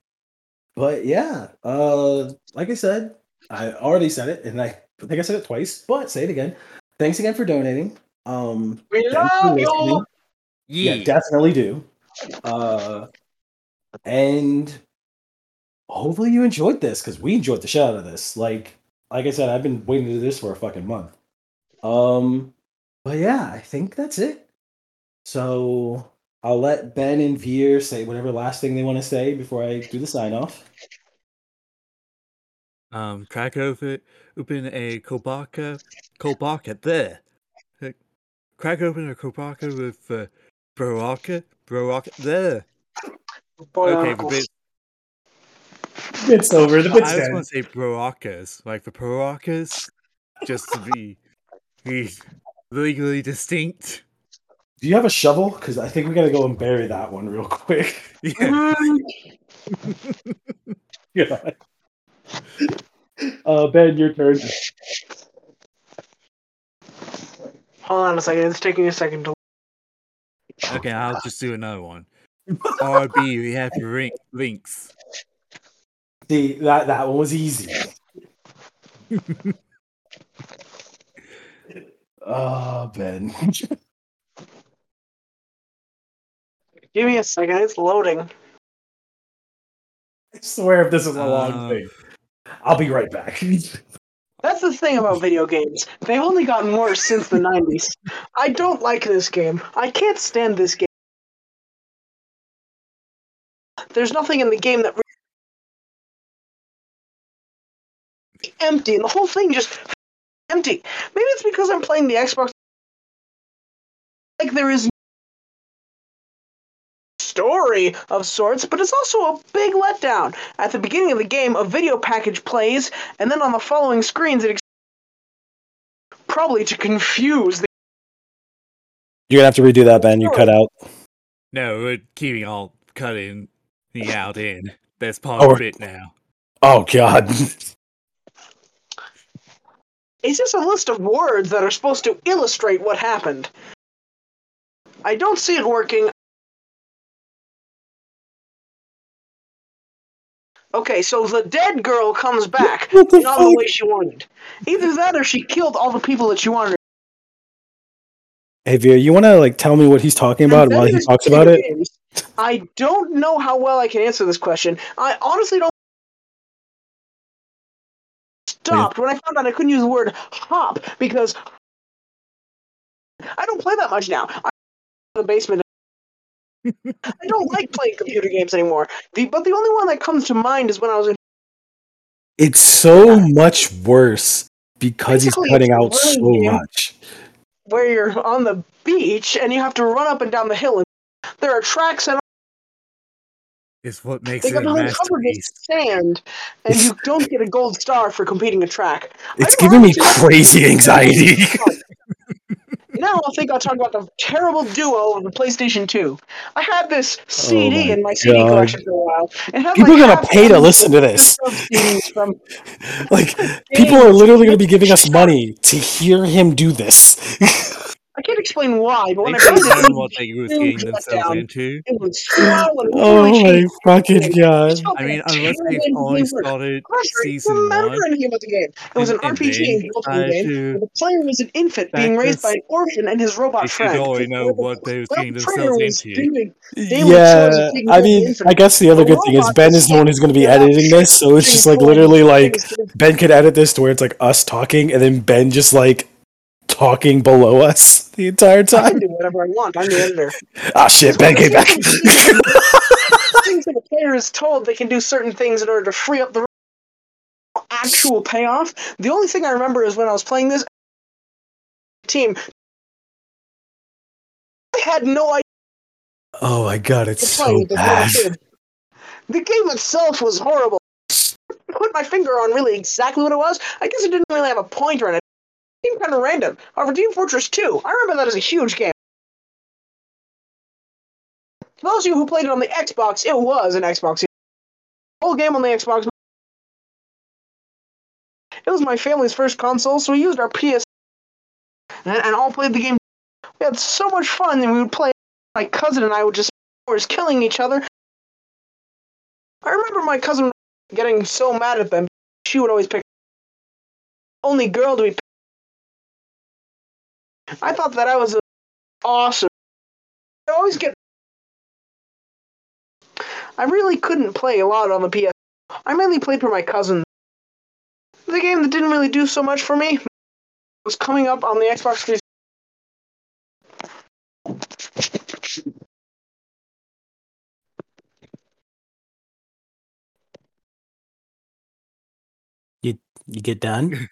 but yeah, uh, like I said, I already said it, and I think I said it twice, but say it again. Thanks again for donating. Um,
We love you.
listening.
Yeah,
Yeah, definitely do. Uh, and hopefully you enjoyed this because we enjoyed the shit out of this. Like, like I said, I've been waiting to do this for a fucking month. Um, but yeah, I think that's it. So I'll let Ben and Veer say whatever last thing they want to say before I do the sign off.
Um, crack open, open a Kobaka, Kobaka there. Uh, Crack open a Kobaka with uh, Baraka, Baraka there.
Boy,
okay, the
Uncle.
bit,
It's over. The bit's
I
bit's
just
dead.
want to say Barakas, like the Barakas, just to be, be legally distinct.
Do you have a shovel? Because I think we gotta go and bury that one real quick.
Yeah.
God. Uh, Ben, your turn.
Hold on a second. It's taking a second to.
Okay, I'll just do another one. RB, we have ring, links.
See that that one was easy. Oh, Ben.
Give me a second. It's loading.
I swear if this is a long
Uh,
thing. I'll be right back.
That's the thing about video games. They've only gotten worse since the 90s. I don't like this game. I can't stand this game. There's nothing in the game that really empty, and the whole thing just empty. Maybe it's because I'm playing the Xbox. Like there is story of sorts, but it's also a big letdown. At the beginning of the game, a video package plays, and then on the following screens, it ex- probably to confuse the.
You're gonna have to redo that, Ben. You cut out.
No, we're keeping all cutting me out in. That's part
Oh,
of it now.
Oh God.
It's just a list of words that are supposed to illustrate what happened. I don't see it working. Okay, so the dead girl comes back, not the way she wanted. Either that or she killed all the people that she wanted.
Hey Veer, you want to like tell me what he's talking about while he talks about it?
I don't know how well I can answer this question. I honestly don't. Stopped when I found out I couldn't use the word hop because I don't play that much now. I'm in the basement. I don't like playing computer games anymore. The, but the only one that comes to mind is when I was in.
It's so much worse because he's
Basically,
cutting out so much.
where you're on the beach and you have to run up and down the hill and there are tracks and
It's what makes
they
it
got
a
all covered with
masterpiece.
sand and you don't get a gold star for completing a track.
It's
I
giving me crazy anxiety.
Now I think I'll talk about the terrible duo of the PlayStation 2. I had this CD
Oh
in my CD collection for a while. Had
People
like
are gonna pay to listen to this.
From
Like people are literally going to be giving us money to hear him do this.
I can't explain why, but when
They
I played
didn't
it,
know what they was
Huge
getting themselves
letdown.
into.
it was
oh my fucking god!
I mean, unless they've
terrible
only started
I don't
season
remember
one,
anything about the game. It was an
and- and
RPG
then
and built
decided
game
to
where the player was an infant being raised by an orphan and his robot
they should
friend.
already know what they was
where
getting themselves into.
doing- They were
Yeah, I
care of the
mean. I guess the other good thing is Ben
is
is the one who's going to be editing this, so it's just like literally like Ben could edit this to where it's like us talking and then Ben just like talking below us the entire time.
I can do whatever I want. I'm the editor.
Ah shit, Ben came back.
things that the player is told they can do certain things in order to free up the actual payoff. The only thing I remember is when I was playing this team, I had no idea
oh my god, it's so
with this little
bad.
The game itself was horrible. put my finger on really exactly what it was. I guess it didn't really have a pointer in it. Seemed kind of random. However, Team Fortress 2, I remember that as a huge game. For those of you who played it on the Xbox, it was an Xbox. Whole game on the Xbox. It was my family's first console, so we used our PS and, and all played the game. We had so much fun, and we would play. My cousin and I would just was killing each other. I remember my cousin getting so mad at them. She would always pick only girl to be. Picked. I thought that I was awesome. I always get. I really couldn't play a lot on the PS. I mainly played for my cousin. The game that didn't really do so much for me was coming up on the Xbox 360.
You you get done?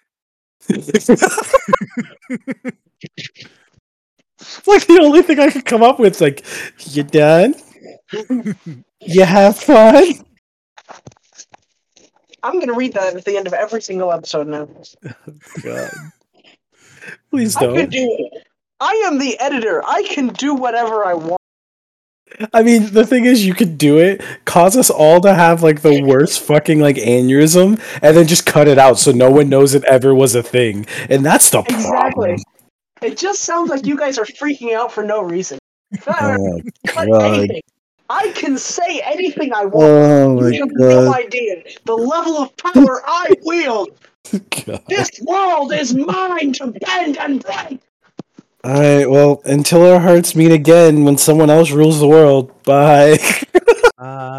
it's like the only thing I could come up with. Like, you done? you have fun?
I'm gonna read that at the end of every single episode now.
God. Please don't.
I can
don't.
do. I am the editor. I can do whatever I want.
I mean, the thing is, you could do it, cause us all to have like the worst fucking like aneurysm, and then just cut it out so no one knows it ever was a thing. And that's the
Exactly.
problem.
It just sounds like you guys are freaking out for no reason.
Oh, God.
anything. I can say anything I want.
Oh my
you have no idea the level of power I wield.
God.
This world is mine to bend and break.
All right. Well, until our hearts meet again, when someone else rules the world. Bye.
Uh,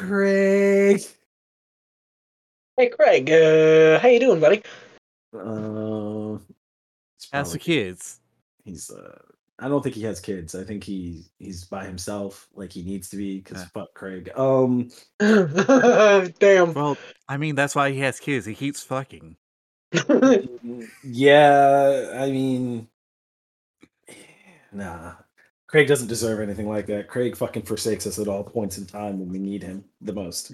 Craig.
Hey Craig, uh, how you doing, buddy?
Uh, it's
as the kids.
he's. Uh, I don't think he has kids. I think he he's by himself, like he needs to be. Because
Yeah.
fuck Craig. Um.
Damn.
Well, I mean, that's why he has kids. He keeps fucking.
Yeah, I mean, nah. Craig doesn't deserve anything like that. Craig fucking forsakes us at all points in time when we need him the most.